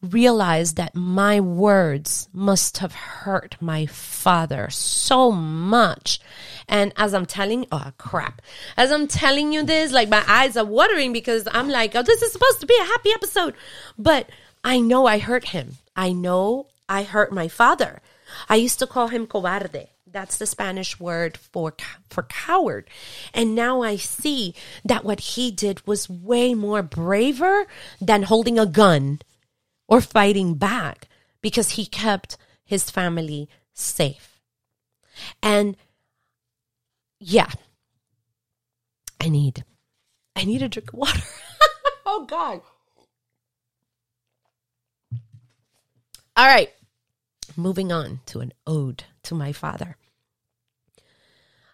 realize that my words must have hurt my father so much. And as I'm telling, oh crap, as I'm telling you this, like my eyes are watering because I'm like, oh, this is supposed to be a happy episode. But I know I hurt him. I know I hurt my father. I used to call him cobarde. That's the Spanish word for for coward. And now I see that what he did was way more braver than holding a gun or fighting back because he kept his family safe. And yeah. I need I need a drink of water. oh god. All right moving on to an ode to my father.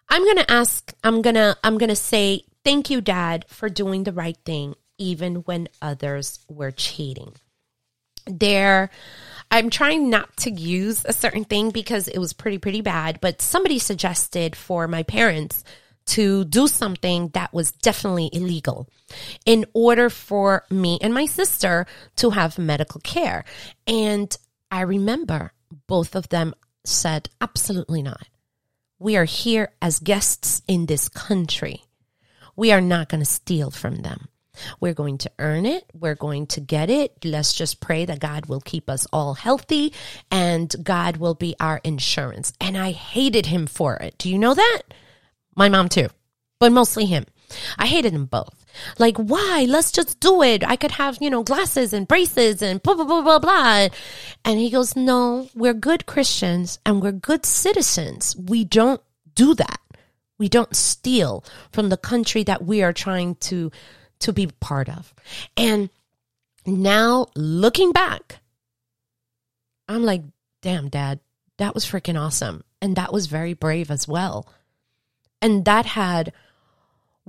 I'm going to ask, I'm going to, I'm going to say, thank you, dad, for doing the right thing. even when others were cheating. There, I'm trying not to use a certain thing because it was pretty, pretty bad, but somebody suggested for my parents to do something that was definitely illegal in order for me and my sister to have medical care. And I remember both of them said, absolutely not. We are here as guests in this country. We are not going to steal from them. We're going to earn it. We're going to get it. Let's just pray that God will keep us all healthy and God will be our insurance. And I hated him for it. Do you know that? My mom too, but mostly him. I hated them both. Like, why? Let's just do it. I could have, you know, glasses and braces and blah, blah, blah, blah, blah. And he goes, no, we're good Christians and we're good citizens. We don't do that. We don't steal from the country that we are trying to, to be part of. And now looking back, I'm like, damn, dad, that was freaking awesome. And that was very brave as well. And that had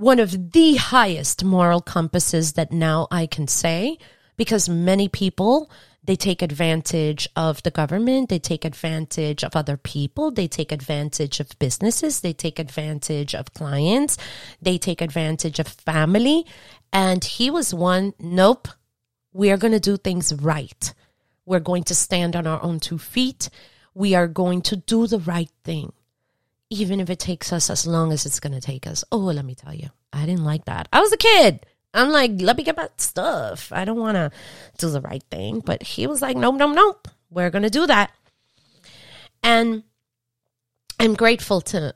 one of the highest moral compasses that now I can say because many people they take advantage of the government, they take advantage of other people, they take advantage of businesses, they take advantage of clients, they take advantage of family. And he was one, nope, we are going to do things right. We're going to stand on our own two feet. We are going to do the right thing even if it takes us as long as it's going to take us. Oh, let me tell you, I didn't like that. I was a kid. I'm like, let me get my stuff. I don't want to do the right thing. But he was like, nope, nope, nope. We're going to do that. And I'm grateful to,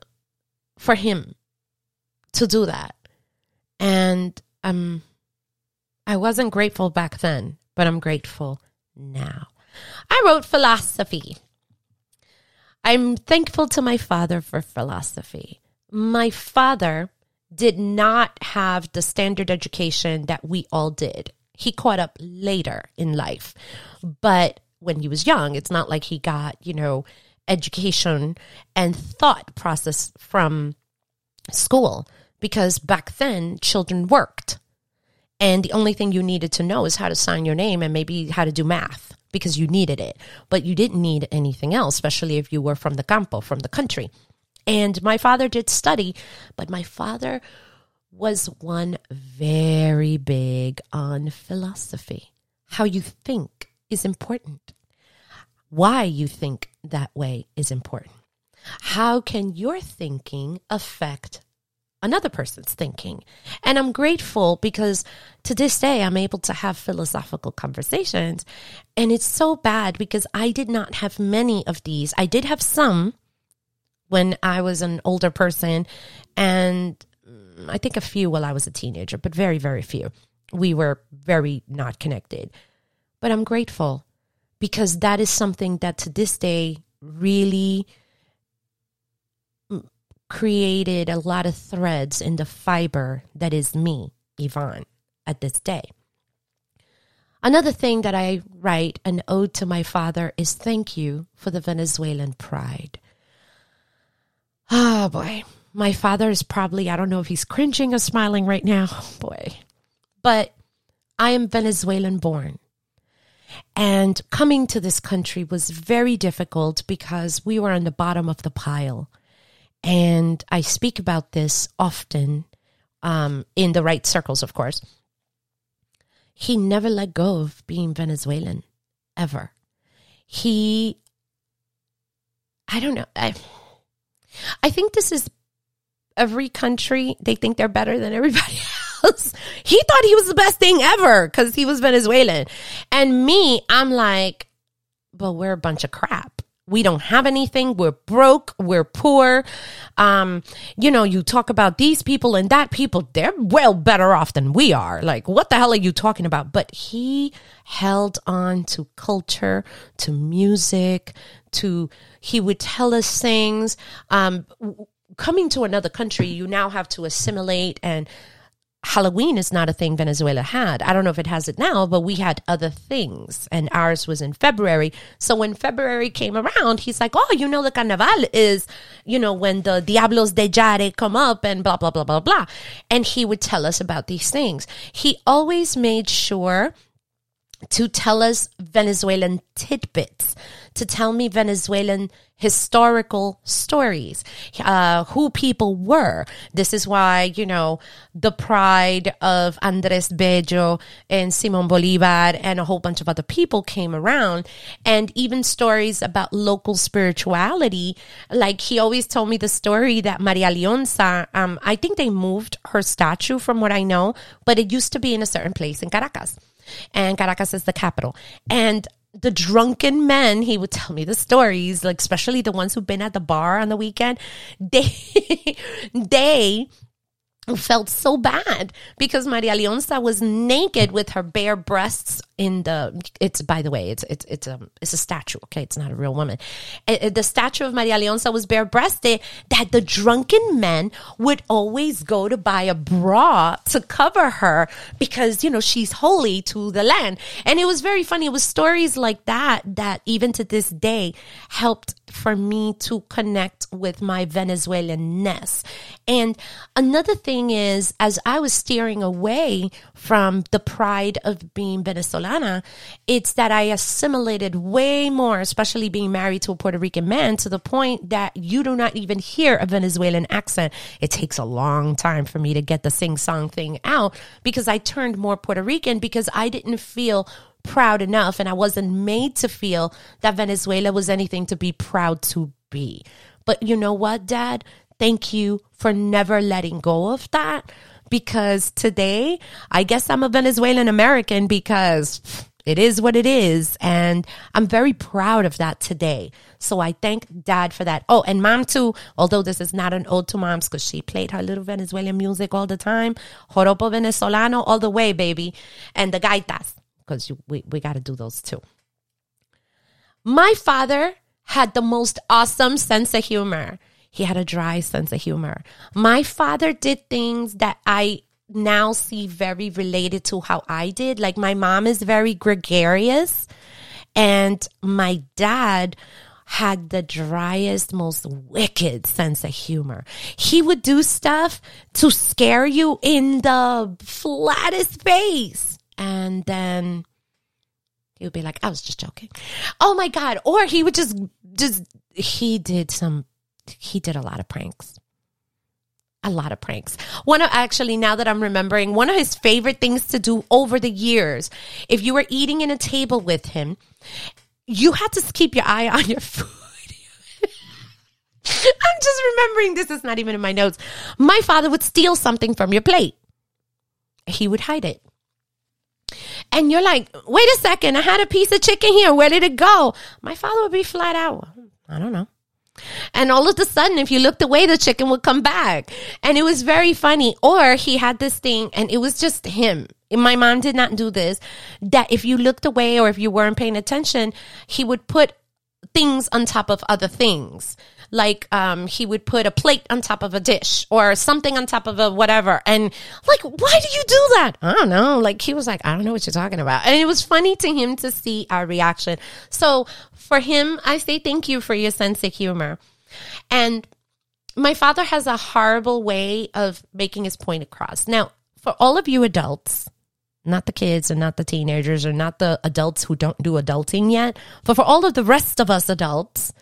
for him to do that. And um, I wasn't grateful back then, but I'm grateful now. I wrote philosophy. I'm thankful to my father for philosophy. My father did not have the standard education that we all did. He caught up later in life. But when he was young, it's not like he got, you know, education and thought process from school because back then children worked. And the only thing you needed to know is how to sign your name and maybe how to do math because you needed it, but you didn't need anything else, especially if you were from the campo, from the country. And my father did study, but my father was one very big on philosophy. How you think is important. Why you think that way is important. How can your thinking affect another person's thinking. And I'm grateful because to this day, I'm able to have philosophical conversations. And it's so bad because I did not have many of these. I did have some when I was an older person, and mm, I think a few while I was a teenager, but very, very few. We were very not connected. But I'm grateful because that is something that to this day really created a lot of threads in the fiber that is me, Ivon, at this day. Another thing that I write an ode to my father is thank you for the Venezuelan pride. Oh boy. My father is probably, I don't know if he's cringing or smiling right now. boy. But I am Venezuelan born. And coming to this country was very difficult because we were on the bottom of the pile. And I speak about this often um, in the right circles, of course. He never let go of being Venezuelan, ever. He, I don't know. I, I think this is every country, they think they're better than everybody else. he thought he was the best thing ever because he was Venezuelan. And me, I'm like, but we're a bunch of crap we don't have anything. We're broke. We're poor. Um, you know, you talk about these people and that people, they're well better off than we are. Like, what the hell are you talking about? But he held on to culture, to music, to, he would tell us things. Um, coming to another country, you now have to assimilate and Halloween is not a thing Venezuela had. I don't know if it has it now, but we had other things and ours was in February. So when February came around, he's like, Oh, you know, the carnaval is, you know, when the Diablos de Yare come up and blah, blah, blah, blah, blah. And he would tell us about these things. He always made sure to tell us Venezuelan tidbits, to tell me Venezuelan historical stories, uh, who people were. This is why, you know, the pride of Andres Bello and Simon Bolivar and a whole bunch of other people came around. And even stories about local spirituality. Like he always told me the story that Maria Lionza, um, I think they moved her statue from what I know, but it used to be in a certain place in Caracas and Caracas is the capital. And the drunken men, he would tell me the stories, like especially the ones who've been at the bar on the weekend. They, they felt so bad because Maria Lionza was naked with her bare breasts in the it's by the way it's it's it's a it's a statue okay? It's not a real woman. Uh, uh, the statue of Maria Lionza was bare breasted that the drunken men would always go to buy a bra to cover her because you know she's holy to the land. And it was very funny. It was stories like that that even to this day helped for me to connect with my Venezuelan-ness. And another thing is as I was steering away from the pride of being Venezuelan Venezolana, it's that I assimilated way more, especially being married to a Puerto Rican man, to the point that you do not even hear a Venezuelan accent. It takes a long time for me to get the sing song thing out because I turned more Puerto Rican because I didn't feel proud enough and I wasn't made to feel that Venezuela was anything to be proud to be. But you know what, Dad? Thank you for never letting go of that because today I guess I'm a Venezuelan American because it is what it is. And I'm very proud of that today. So I thank dad for that. Oh, and mom too, although this is not an ode to moms because she played her little Venezuelan music all the time. Joropo Venezolano all the way, baby. And the gaitas because we, we got to do those too. My father had the most awesome sense of humor. He had a dry sense of humor. My father did things that I now see very related to how I did. Like my mom is very gregarious and my dad had the driest, most wicked sense of humor. He would do stuff to scare you in the flattest face. And then he would be like, I was just joking. Oh my God. Or he would just, just, he did some he did a lot of pranks. A lot of pranks. One of actually, now that I'm remembering, one of his favorite things to do over the years, if you were eating in a table with him, you had to keep your eye on your food. I'm just remembering this is not even in my notes. My father would steal something from your plate. He would hide it. And you're like, wait a second, I had a piece of chicken here. Where did it go? My father would be flat out. I don't know. And all of a sudden, if you looked away, the chicken would come back. And it was very funny. Or he had this thing and it was just him. My mom did not do this. That if you looked away or if you weren't paying attention, he would put things on top of other things like um, he would put a plate on top of a dish or something on top of a whatever. And like, why do you do that? I don't know. Like he was like, I don't know what you're talking about. And it was funny to him to see our reaction. So for him, I say thank you for your sense of humor. And my father has a horrible way of making his point across. Now, for all of you adults, not the kids and not the teenagers or not the adults who don't do adulting yet, but for all of the rest of us adults,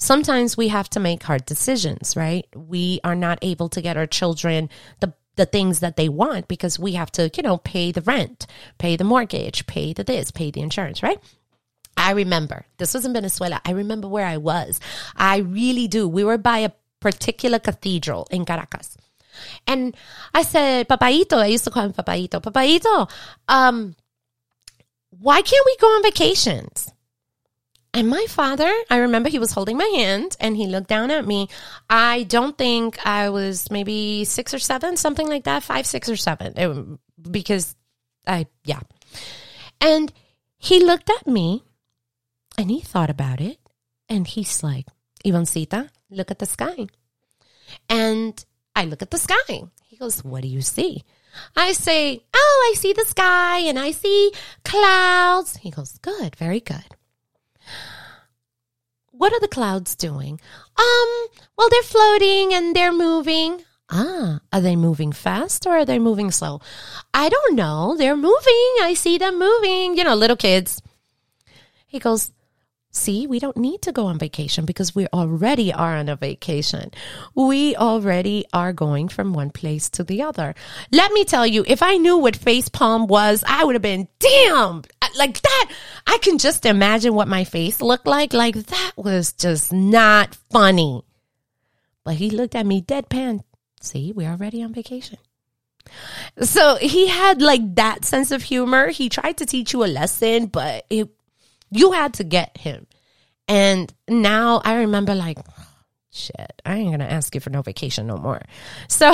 sometimes we have to make hard decisions, right? We are not able to get our children the the things that they want because we have to, you know, pay the rent, pay the mortgage, pay the this, pay the insurance, right? I remember this was in Venezuela. I remember where I was. I really do. We were by a particular cathedral in Caracas. And I said, Papaito, I used to call him Papaito, Papaito, um, why can't we go on vacations? And my father, I remember he was holding my hand and he looked down at me. I don't think I was maybe six or seven, something like that, five, six or seven, it, because I, yeah. And he looked at me and he thought about it and he's like, Ivancita, look at the sky. And I look at the sky. He goes, What do you see? I say, Oh, I see the sky and I see clouds. He goes, Good, very good. What are the clouds doing? Um, well, they're floating and they're moving. Ah, are they moving fast or are they moving slow? I don't know. They're moving. I see them moving. You know, little kids. He goes, See, we don't need to go on vacation because we already are on a vacation. We already are going from one place to the other. Let me tell you, if I knew what face palm was, I would have been damn like that. I can just imagine what my face looked like. Like that was just not funny. But he looked at me deadpan. See, we're already on vacation. So he had like that sense of humor. He tried to teach you a lesson, but it you had to get him. And now I remember like, shit, I ain't gonna ask you for no vacation no more. So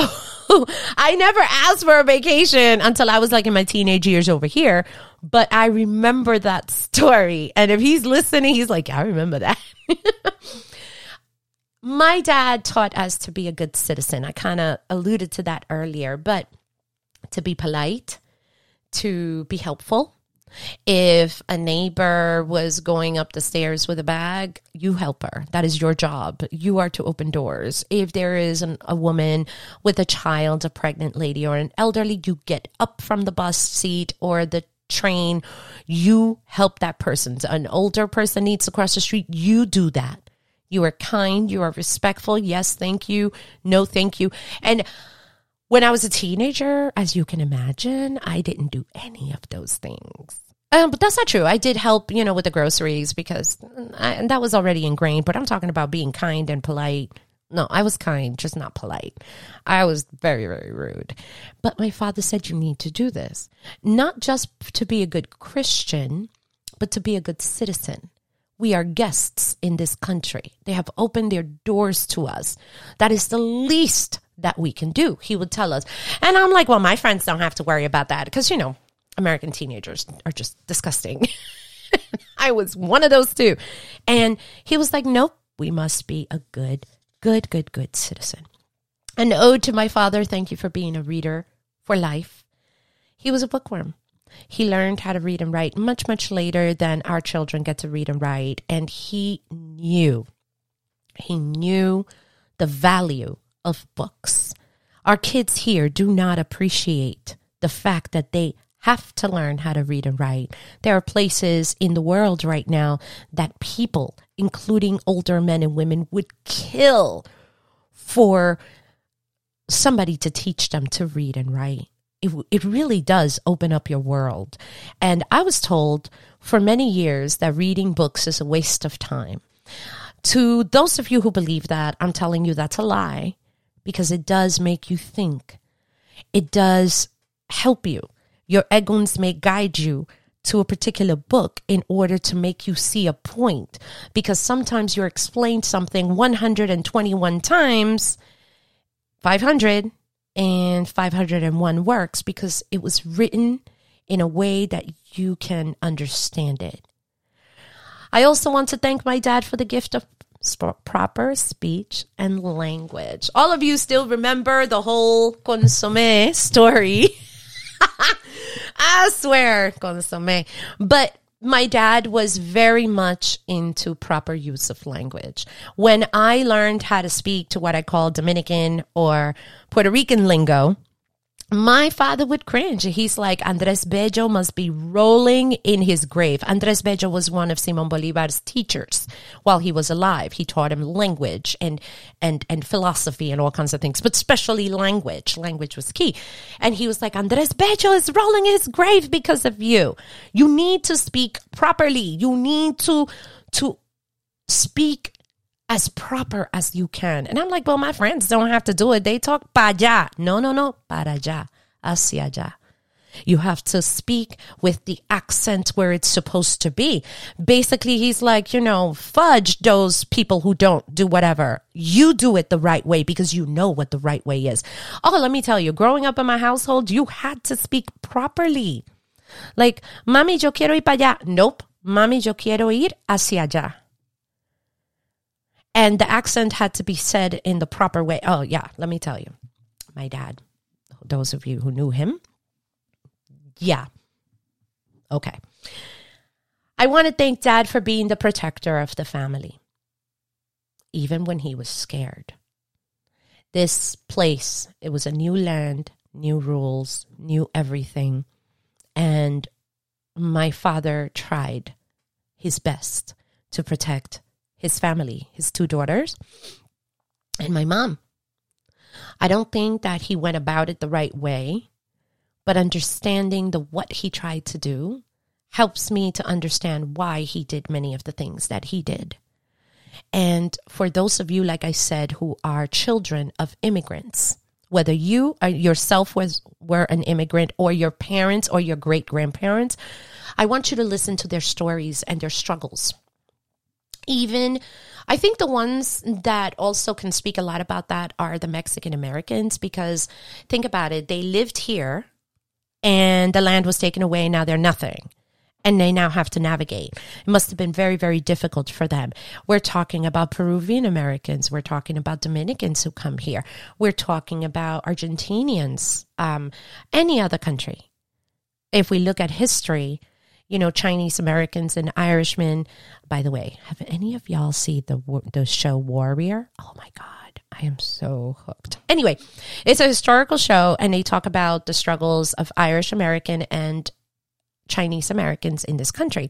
I never asked for a vacation until I was like in my teenage years over here. But I remember that story. And if he's listening, he's like, I remember that. my dad taught us to be a good citizen. I kind of alluded to that earlier, but to be polite, to be helpful, if a neighbor was going up the stairs with a bag, you help her. That is your job. You are to open doors. If there is an, a woman with a child, a pregnant lady, or an elderly, you get up from the bus seat or the train. You help that person. An older person needs to cross the street. You do that. You are kind. You are respectful. Yes, thank you. No, thank you. And when I was a teenager, as you can imagine, I didn't do any of those things. Um, but that's not true. I did help, you know, with the groceries because I, that was already ingrained. But I'm talking about being kind and polite. No, I was kind, just not polite. I was very, very rude. But my father said, you need to do this, not just to be a good Christian, but to be a good citizen. We are guests in this country. They have opened their doors to us. That is the least that we can do. He would tell us. And I'm like, well, my friends don't have to worry about that because, you know, American teenagers are just disgusting. I was one of those too. And he was like, nope, we must be a good, good, good, good citizen. An ode to my father. Thank you for being a reader for life. He was a bookworm. He learned how to read and write much, much later than our children get to read and write. And he knew, he knew the value of books. Our kids here do not appreciate the fact that they have to learn how to read and write. There are places in the world right now that people, including older men and women, would kill for somebody to teach them to read and write. It, it really does open up your world. And I was told for many years that reading books is a waste of time. To those of you who believe that, I'm telling you that's a lie because it does make you think. It does help you. Your eguns may guide you to a particular book in order to make you see a point because sometimes you're explained something 121 times 500 and 501 works because it was written in a way that you can understand it. I also want to thank my dad for the gift of sp- proper speech and language. All of you still remember the whole consomme story. I swear, consomme. But my dad was very much into proper use of language. When I learned how to speak to what I call Dominican or Puerto Rican lingo, my father would cringe. He's like, Andres Bello must be rolling in his grave. Andres Bello was one of Simon Bolivar's teachers while he was alive. He taught him language and, and, and philosophy and all kinds of things, but especially language. Language was key. And he was like, Andres Bello is rolling in his grave because of you. You need to speak properly. You need to, to speak as proper as you can. And I'm like, well, my friends don't have to do it. They talk para allá. No, no, no, para allá, hacia allá. You have to speak with the accent where it's supposed to be. Basically, he's like, you know, fudge those people who don't do whatever. You do it the right way because you know what the right way is. Oh, let me tell you, growing up in my household, you had to speak properly. Like, mami, yo quiero ir para allá. Nope. Mami, yo quiero ir hacia allá and the accent had to be said in the proper way. Oh, yeah, let me tell you. My dad, those of you who knew him. Yeah. Okay. I want to thank dad for being the protector of the family, even when he was scared. This place, it was a new land, new rules, new everything. And my father tried his best to protect his family, his two daughters, and my mom. I don't think that he went about it the right way, but understanding the what he tried to do helps me to understand why he did many of the things that he did. And for those of you, like I said, who are children of immigrants, whether you uh, yourself was were an immigrant or your parents or your great grandparents, I want you to listen to their stories and their struggles. Even I think the ones that also can speak a lot about that are the Mexican Americans because think about it, they lived here and the land was taken away, now they're nothing and they now have to navigate. It must have been very, very difficult for them. We're talking about Peruvian Americans. We're talking about Dominicans who come here. We're talking about Argentinians, um, any other country. If we look at history, you know, Chinese Americans and Irishmen. By the way, have any of y'all seen the the show Warrior? Oh my god, I am so hooked. Anyway, it's a historical show, and they talk about the struggles of Irish American and Chinese Americans in this country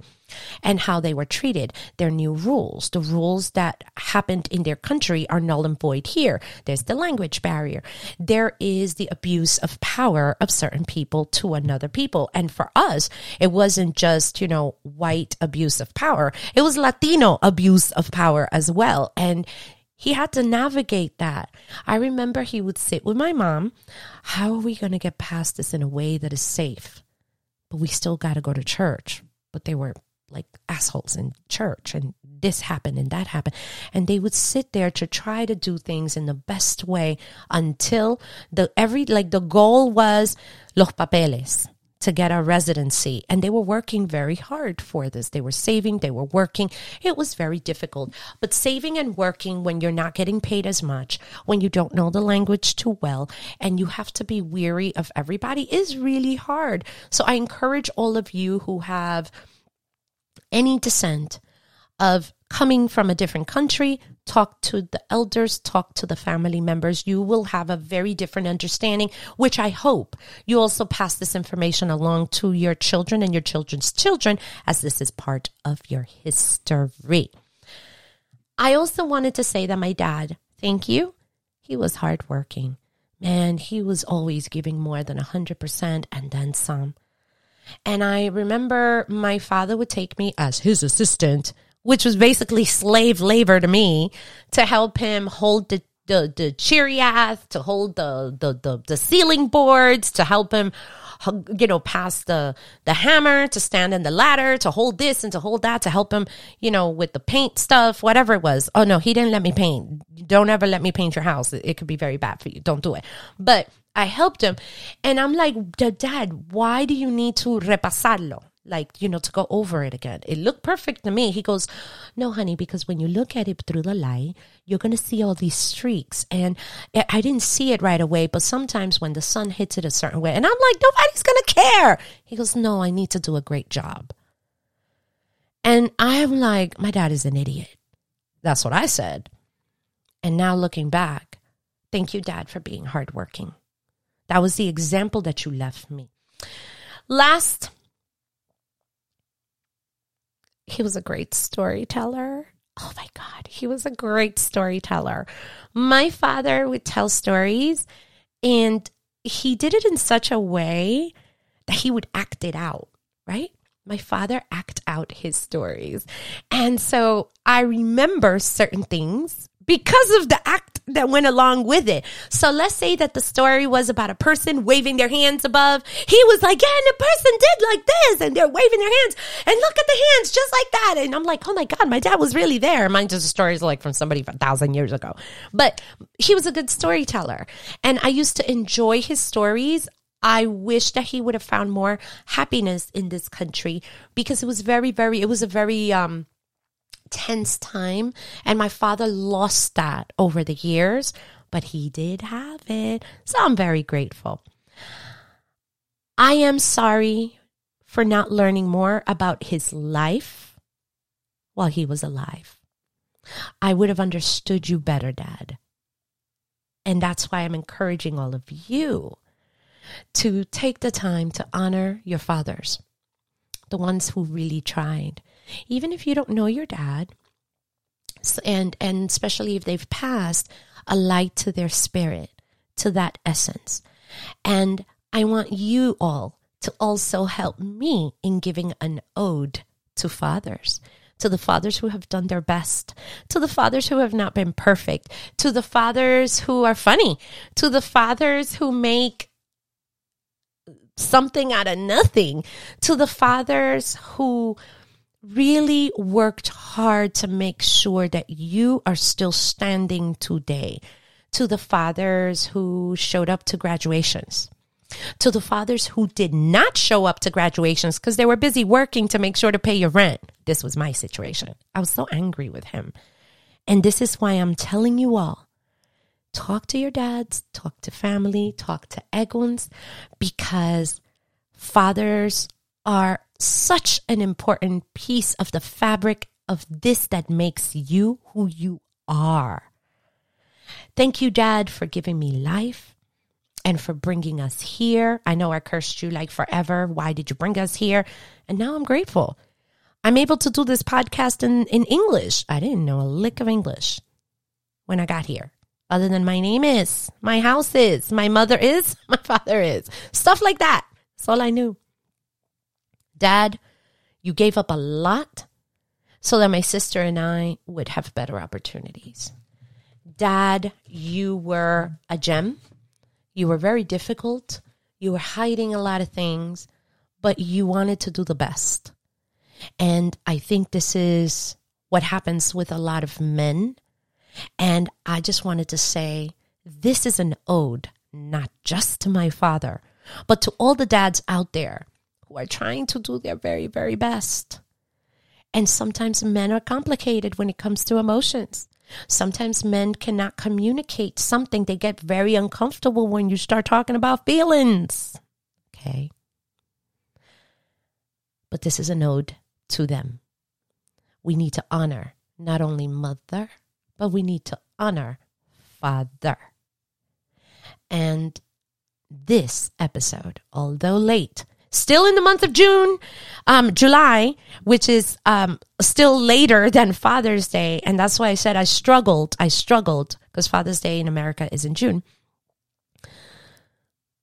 and how they were treated, their new rules. The rules that happened in their country are null and void here. There's the language barrier. There is the abuse of power of certain people to another people. And for us, it wasn't just, you know, white abuse of power. It was Latino abuse of power as well. And he had to navigate that. I remember he would sit with my mom. How are we going to get past this in a way that is safe? But we still got to go to church. But they were like assholes in church and this happened and that happened. And they would sit there to try to do things in the best way until the every like the goal was los papeles to get a residency. And they were working very hard for this. They were saving, they were working. It was very difficult. But saving and working when you're not getting paid as much, when you don't know the language too well, and you have to be weary of everybody is really hard. So I encourage all of you who have any descent of coming from a different country, talk to the elders, talk to the family members. You will have a very different understanding, which I hope you also pass this information along to your children and your children's children, as this is part of your history. I also wanted to say that my dad, thank you, he was hardworking. Man, he was always giving more than 100% and then some. And I remember my father would take me as his assistant which was basically slave labor to me, to help him hold the the, the to hold the, the, the, the ceiling boards, to help him, you know, pass the, the hammer, to stand in the ladder, to hold this and to hold that, to help him, you know, with the paint stuff, whatever it was. Oh no, he didn't let me paint. Don't ever let me paint your house. It, it could be very bad for you. Don't do it. But I helped him. And I'm like, Dad, why do you need to repasarlo? Like you know to go over it again. It looked perfect to me. He goes no honey because when you look at it through the light you're going to see all these streaks. And i didn't see it right away but sometimes when the sun hits it a certain way and i'm like nobody's going to care. He goes no i need to do a great job. And i'm like my dad is an idiot. That's what i said. And now looking back thank you dad for being hardworking. That was the example that you left me. Last he was a great storyteller. Oh my God, he was a great storyteller. My father would tell stories, and he did it in such a way that he would act it out, right? My father act out his stories. And so I remember certain things because of the act that went along with it. So let's say that the story was about a person waving their hands above. He was like, yeah, and the person did like this and they're waving their hands and look at the hands just like that. And I'm like, oh my God, my dad was really there. Mine just stories like from somebody a thousand years ago, but he was a good storyteller. And I used to enjoy his stories. I wish that he would have found more happiness in this country because it was very, very, it was a very, um, tense time. And my father lost that over the years, but he did have it. So I'm very grateful. I am sorry for not learning more about his life while he was alive. I would have understood you better, Dad. And that's why I'm encouraging all of you to take the time to honor your fathers, the ones who really tried. Even if you don't know your dad, and, and especially if they've passed, a light to their spirit, to that essence. And I want you all to also help me in giving an ode to fathers, to the fathers who have done their best, to the fathers who have not been perfect, to the fathers who are funny, to the fathers who make something out of nothing, to the fathers who really worked hard to make sure that you are still standing today, to the fathers who showed up to graduations to the fathers who did not show up to graduations because they were busy working to make sure to pay your rent. This was my situation. I was so angry with him. And this is why I'm telling you all talk to your dads, talk to family, talk to Eguns, because fathers are such an important piece of the fabric of this that makes you who you are. Thank you, Dad, for giving me life and for bringing us here. I know I cursed you like forever. Why did you bring us here? And now I'm grateful. I'm able to do this podcast in, in English. I didn't know a lick of English when I got here, other than my name is, my house is, my mother is, my father is, stuff like that. That's all I knew. Dad, you gave up a lot so that my sister and I would have better opportunities. Dad, you were a gem you were very difficult. You were hiding a lot of things, but you wanted to do the best. And I think this is what happens with a lot of men. And I just wanted to say this is an ode, not just to my father, but to all the dads out there who are trying to do their very, very best. And sometimes men are complicated when it comes to emotions. Sometimes men cannot communicate something. They get very uncomfortable when you start talking about feelings. Okay. But this is an ode to them. We need to honor not only mother, but we need to honor father. And this episode, although late, still in the month of June, um, July, which is um, still later than Father's Day. And that's why I said I struggled. I struggled because Father's Day in America is in June.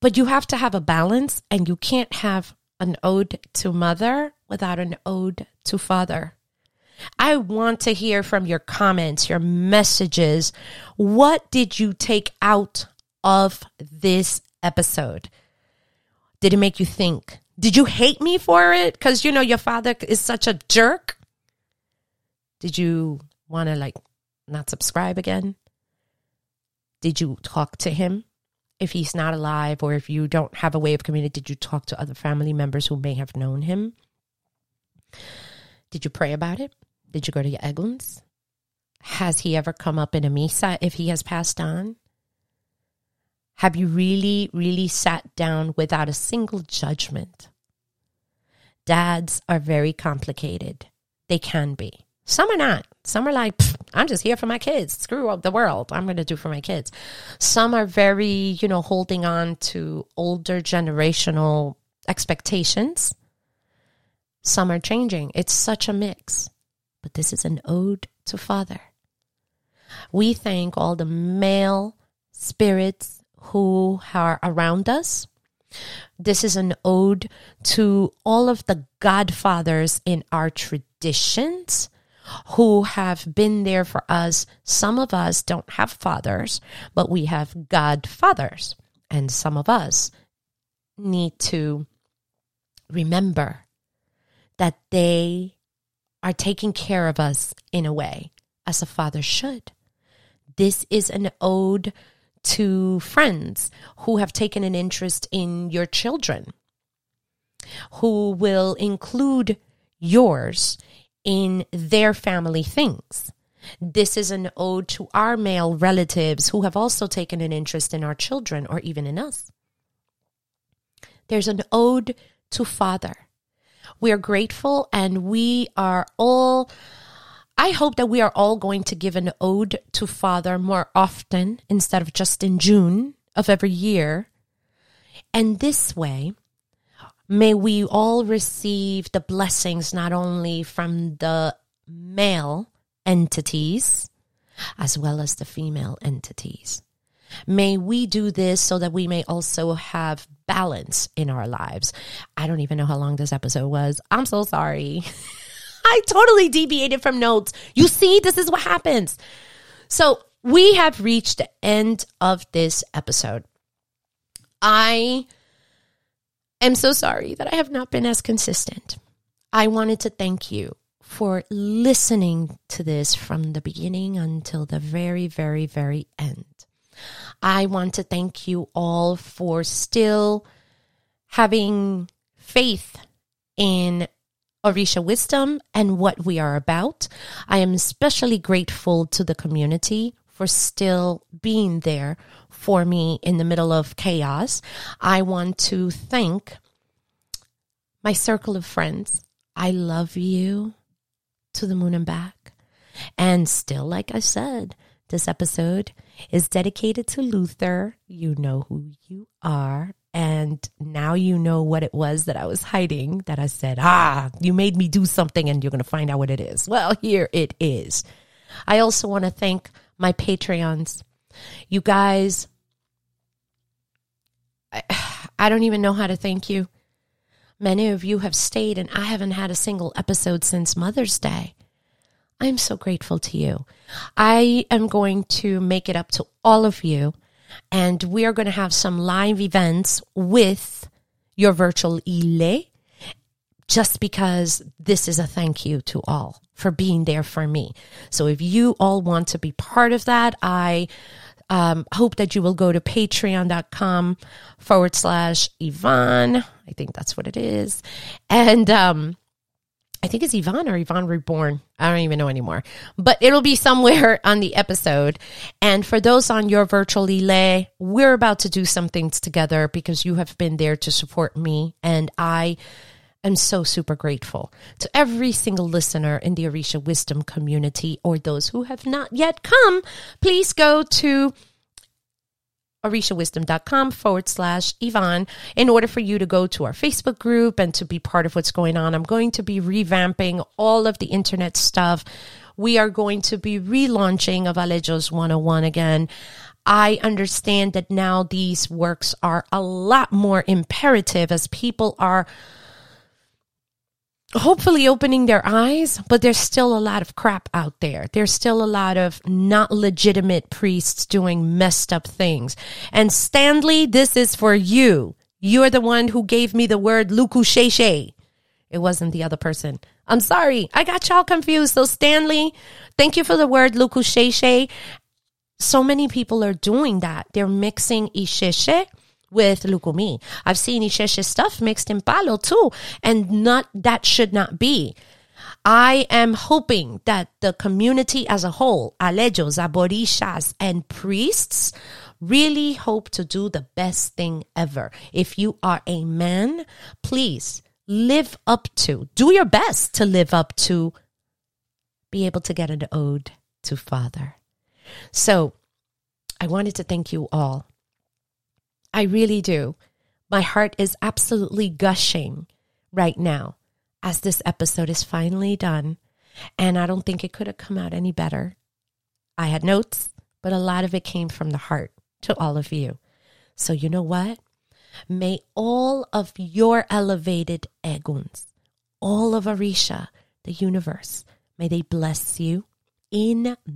But you have to have a balance, and you can't have an ode to mother without an ode to father. I want to hear from your comments, your messages. What did you take out of this episode? Did it make you think? Did you hate me for it? Because, you know, your father is such a jerk. Did you want to, like, not subscribe again? Did you talk to him? If he's not alive or if you don't have a way of communicating, did you talk to other family members who may have known him? Did you pray about it? Did you go to your Eguns? Has he ever come up in a misa if he has passed on? Have you really, really sat down without a single judgment? Dads are very complicated. They can be. Some are not. Some are like, I'm just here for my kids. Screw up the world. I'm going to do for my kids. Some are very, you know, holding on to older generational expectations. Some are changing. It's such a mix. But this is an ode to father. We thank all the male spirits who are around us. This is an ode to all of the godfathers in our traditions who have been there for us. Some of us don't have fathers, but we have godfathers. And some of us need to remember that they are taking care of us in a way as a father should. This is an ode to friends who have taken an interest in your children, who will include yours in their family things. This is an ode to our male relatives who have also taken an interest in our children or even in us. there's an ode to Father. We are grateful and we are all, I hope that we are all going to give an ode to Father more often instead of just in June of every year. And this way, may we all receive the blessings not only from the male entities as well as the female entities. May we do this so that we may also have balance in our lives. I don't even know how long this episode was. I'm so sorry. I totally deviated from notes. You see, this is what happens. So we have reached the end of this episode. I am so sorry that I have not been as consistent. I wanted to thank you for listening to this from the beginning until the very, very, very end. I want to thank you all for still having faith in Orisha wisdom and what we are about. I am especially grateful to the community for still being there for me in the middle of chaos. I want to thank my circle of friends. I love you to the moon and back. And still, like I said, this episode is dedicated to Luther. You know who you are. And now you know what it was that I was hiding that I said, ah, you made me do something and you're going to find out what it is. Well, here it is. I also want to thank my Patreons. You guys, I, I don't even know how to thank you. Many of you have stayed, and I haven't had a single episode since Mother's Day. I'm so grateful to you. I am going to make it up to all of you, and we are going to have some live events with your virtual Ile, just because this is a thank you to all for being there for me. So if you all want to be part of that, I um, hope that you will go to patreon.com forward slash Ivon. I think that's what it is. And um, I think it's Ivon or Ivon Reborn. I don't even know anymore. But it'll be somewhere on the episode. And for those on your virtual Ile, we're about to do some things together because you have been there to support me. And I am so super grateful to every single listener in the Orisha Wisdom community or those who have not yet come. Please go to orishawisdom.com forward slash Ivon in order for you to go to our Facebook group and to be part of what's going on. I'm going to be revamping all of the internet stuff. We are going to be relaunching of Aleyos 101 again. I understand that now these works are a lot more imperative as people are hopefully opening their eyes, but there's still a lot of crap out there. There's still a lot of not legitimate priests doing messed up things. And Stanley, this is for you. You're the one who gave me the word lukusheshe. It wasn't the other person. I'm sorry. I got y'all confused. So Stanley, thank you for the word lukusheshe. So many people are doing that. They're mixing isheshe with Lukumi. I've seen Isheshe stuff mixed in palo too, and not that should not be. I am hoping that the community as a whole, Aleyos, Aborishas, and priests really hope to do the best thing ever. If you are a man, please live up to, do your best to live up to, be able to get an ode to Father. So I wanted to thank you all I really do. My heart is absolutely gushing right now as this episode is finally done. And I don't think it could have come out any better. I had notes, but a lot of it came from the heart to all of you. So, you know what? May all of your elevated eguns, all of Orisha, the universe, may they bless you immensely.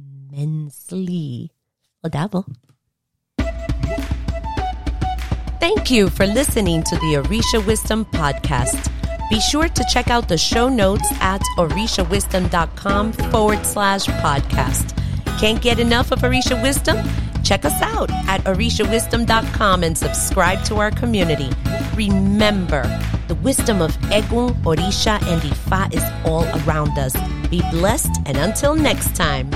Odabo. Thank you for listening to the Orisha Wisdom podcast. Be sure to check out the show notes at orishawisdom.com forward slash podcast. Can't get enough of Orisha Wisdom? Check us out at orishawisdom.com and subscribe to our community. Remember, the wisdom of Egun, Orisha, and Ifa is all around us. Be blessed, and until next time.